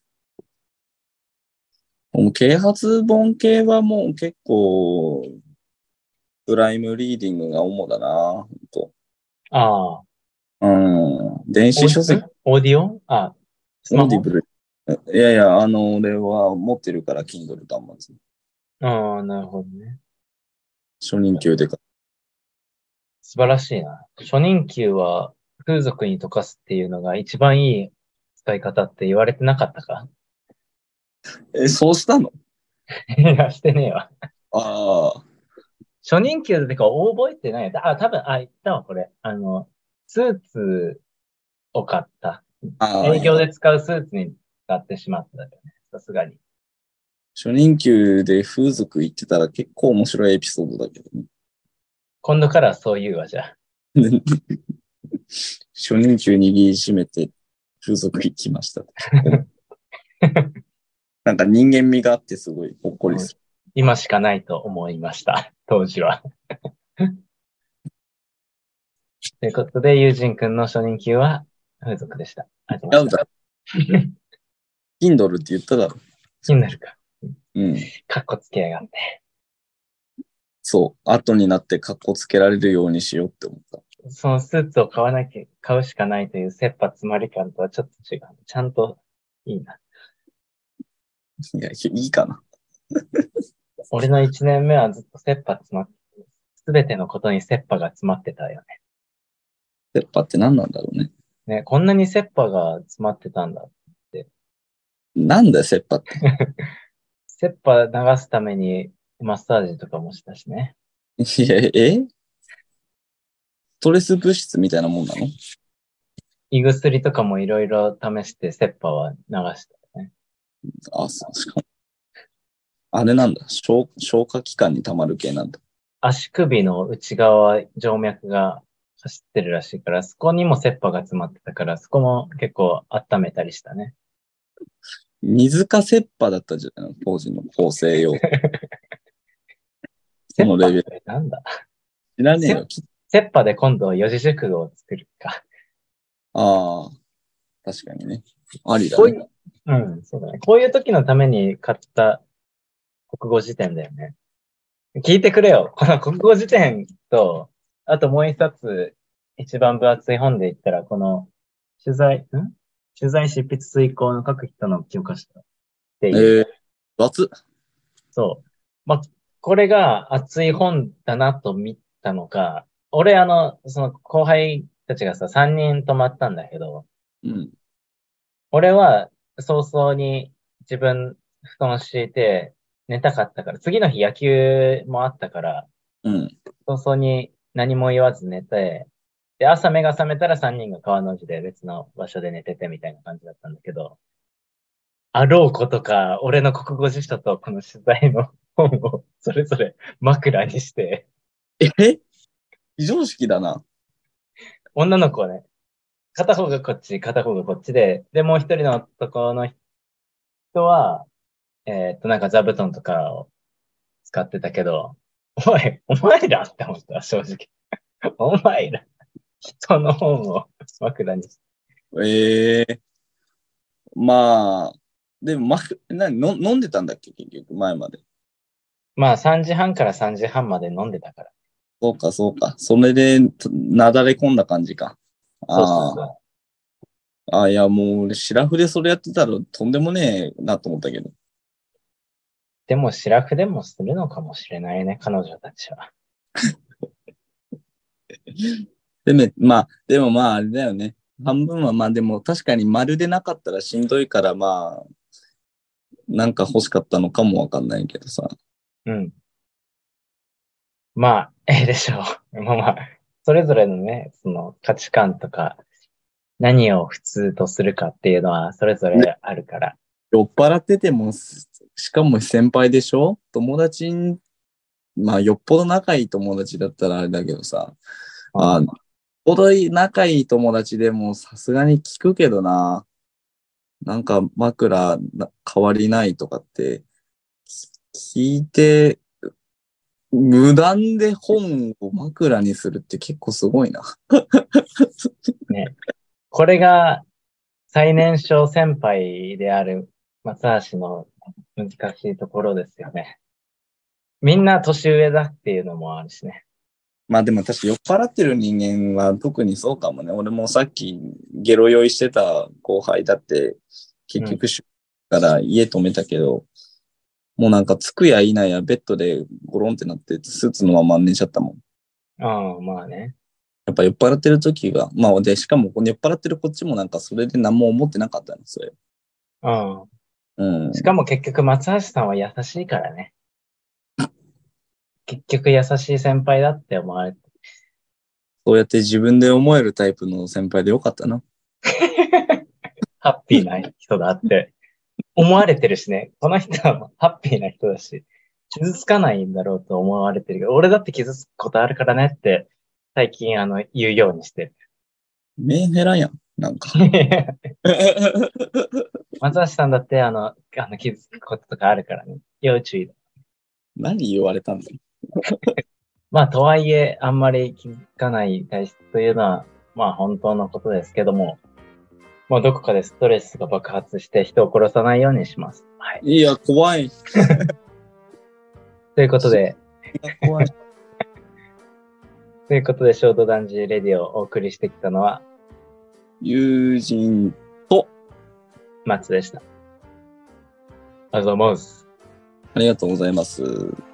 B: もう啓発本系はもう結構、プライムリーディングが主だな、ほんと。
A: ああ。
B: うん。電子書籍、
A: オーディオ？あ、ス
B: オ
A: マホ？
B: ーディブル。いやいや、あの、俺は持ってるから、Kindle 端末。
A: ああ、なるほどね。
B: 初任給でか。
A: 素晴らしいな。初任給は風俗に溶かすっていうのが一番いい使い方って言われてなかったか？
B: え、そうしたの？
A: いや、してねえわ。
B: ああ。
A: 初任給ってか覚えてない。あ、多分、あ、言ったわ、これ。あの、スーツを買った。
B: ああ
A: 営業で使うスーツに使ってしまったよね。さすがに。
B: 初任給で風俗行ってたら結構面白いエピソードだけどね。
A: 今度からそう言うわ、じゃあ。
B: 初任給握りしめて風俗行きました。なんか人間味があってすごいほっこりする。
A: 今しかないと思いました。当時は。ということで、友人くんの初任給は風俗でした。ありがとうございました。
B: Kindle って言っただろ。
A: 気になるか。
B: うん。
A: かっこつけやがって。
B: そう。後になって格好つけられるようにしようって思った。
A: そのスーツを買わなきゃ、買うしかないという切羽詰まり感とはちょっと違う。ちゃんといいな。
B: いや、いいかな。
A: 俺の一年目はずっと切羽詰まって、すべてのことに切羽が詰まってたよ
B: 鉄板って何なんだろうね。
A: ね。ね、こんなに切羽が詰まってたんだ。
B: なんだよ、切羽って。
A: 切羽流すためにマッサージとかもしたしね。
B: いや、え？ストレス物質みたいなもんなの？
A: 胃薬とかもいろいろ試して切羽は流したね。
B: あ、そう、しかも。あれなんだ。消消化器官に溜まる系なんだ。
A: 足首の内側、静脈が走ってるらしいから、そこにも切羽が詰まってたから、そこも結構温めたりしたね。
B: 水か切羽だったじゃん、当時の構成用。そのレベル。
A: なんだ？
B: 知らねえよ。き
A: 切羽で今度四字熟語を作るか。
B: ああ、確かにね。ありだね。
A: こういう、うん、そうだね。こういう時のために買った国語辞典だよね。聞いてくれよ。この国語辞典と、あともう一冊、一番分厚い本で言ったら、この、取材、ん？取材執筆遂行の書く人の教科書って
B: え
A: いう。
B: ー、雑。
A: そう。まあ、これが熱い本だなと見たのか、俺あの、その後輩たちがさ、3人泊まったんだけど、
B: うん。
A: 俺は早々に自分布団敷いて寝たかったから、次の日野球もあったから、
B: うん。
A: 早々に何も言わず寝て、で、朝目が覚めたら3人が川の字で別の場所で寝ててみたいな感じだったんだけど、あろうことか、俺の国語辞書とこの取材の本をそれぞれ枕にして、
B: え？非常識だな。
A: 女の子はね、片方がこっち、片方がこっちで、で、もう一人の男の人は、えーっと、なんか座布団とかを使ってたけど、おい、お前らって思った、正直。お前ら、人の本を枕にして。
B: ええまあ、でも、ま、なの飲んでたんだっけ結局、前まで。
A: まあ、3時半から3時半まで飲んでたから。
B: そうか、そうか。それで、なだれ込んだ感じか。あ。あ。あいや、もう、俺、シラフでそれやってたらとんでもねえなと思ったけど。
A: でも、シラフでもするのかもしれないね、彼女たちは。
B: でめ、まあ、でもまあ、あれだよね。半分はまあ、でも確かに丸でなかったらしんどいから、まあ、なんか欲しかったのかもわかんないけどさ。
A: うん。まあ、ええでしょう。まあまあ、それぞれのね、その価値観とか、何を普通とするかっていうのは、それぞれあるから。
B: 酔っ払ってても、しかも先輩でしょ？友達に、まあ、よっぽど仲いい友達だったらあれだけどさ、あよっぽど仲いい友達でもさすがに聞くけどな。なんか枕な変わりないとかって聞いて、無断で本を枕にするって結構すごいな。
A: ね。これが最年少先輩である松橋の難しいところですよね。みんな年上だっていうのもあるしね。
B: まあでも確か酔っ払ってる人間は特にそうかもね。俺もさっきゲロ酔いしてた後輩だって結局し、から家止めたけど、もうなんか着くやいないやベッドでゴロンってなってスーツのまま寝ちゃったもん。
A: ああ、まあね。
B: やっぱ酔っ払ってる時が、まあで、しかも酔っ払ってるこっちもなんかそれで何も思ってなかったんですよ。
A: うん。
B: うん。
A: しかも結局松橋さんは優しいからね。結局優しい先輩だって思われて。
B: そうやって自分で思えるタイプの先輩でよかったな。
A: ハッピーな人だって思われてるしね。この人はハッピーな人だし、傷つかないんだろうと思われてるけど、俺だって傷つくことあるからねって最近あの言うようにして
B: メンヘラやん。なんか。
A: る。松橋さんだってあの、あの傷つくこととかあるからね。要注意だ。
B: 何言われたんだよ。
A: まあ、とはいえ、あんまり気づかない体質というのは、まあ本当のことですけども、まあどこかでストレスが爆発して人を殺さないようにします。はい。
B: いや、怖い。
A: ということで、
B: 怖い。
A: ということで、ショートダンジーレディをお送りしてきたのは
B: 友人、
A: 松でした。ありがとうございます。
B: ありがとうございます。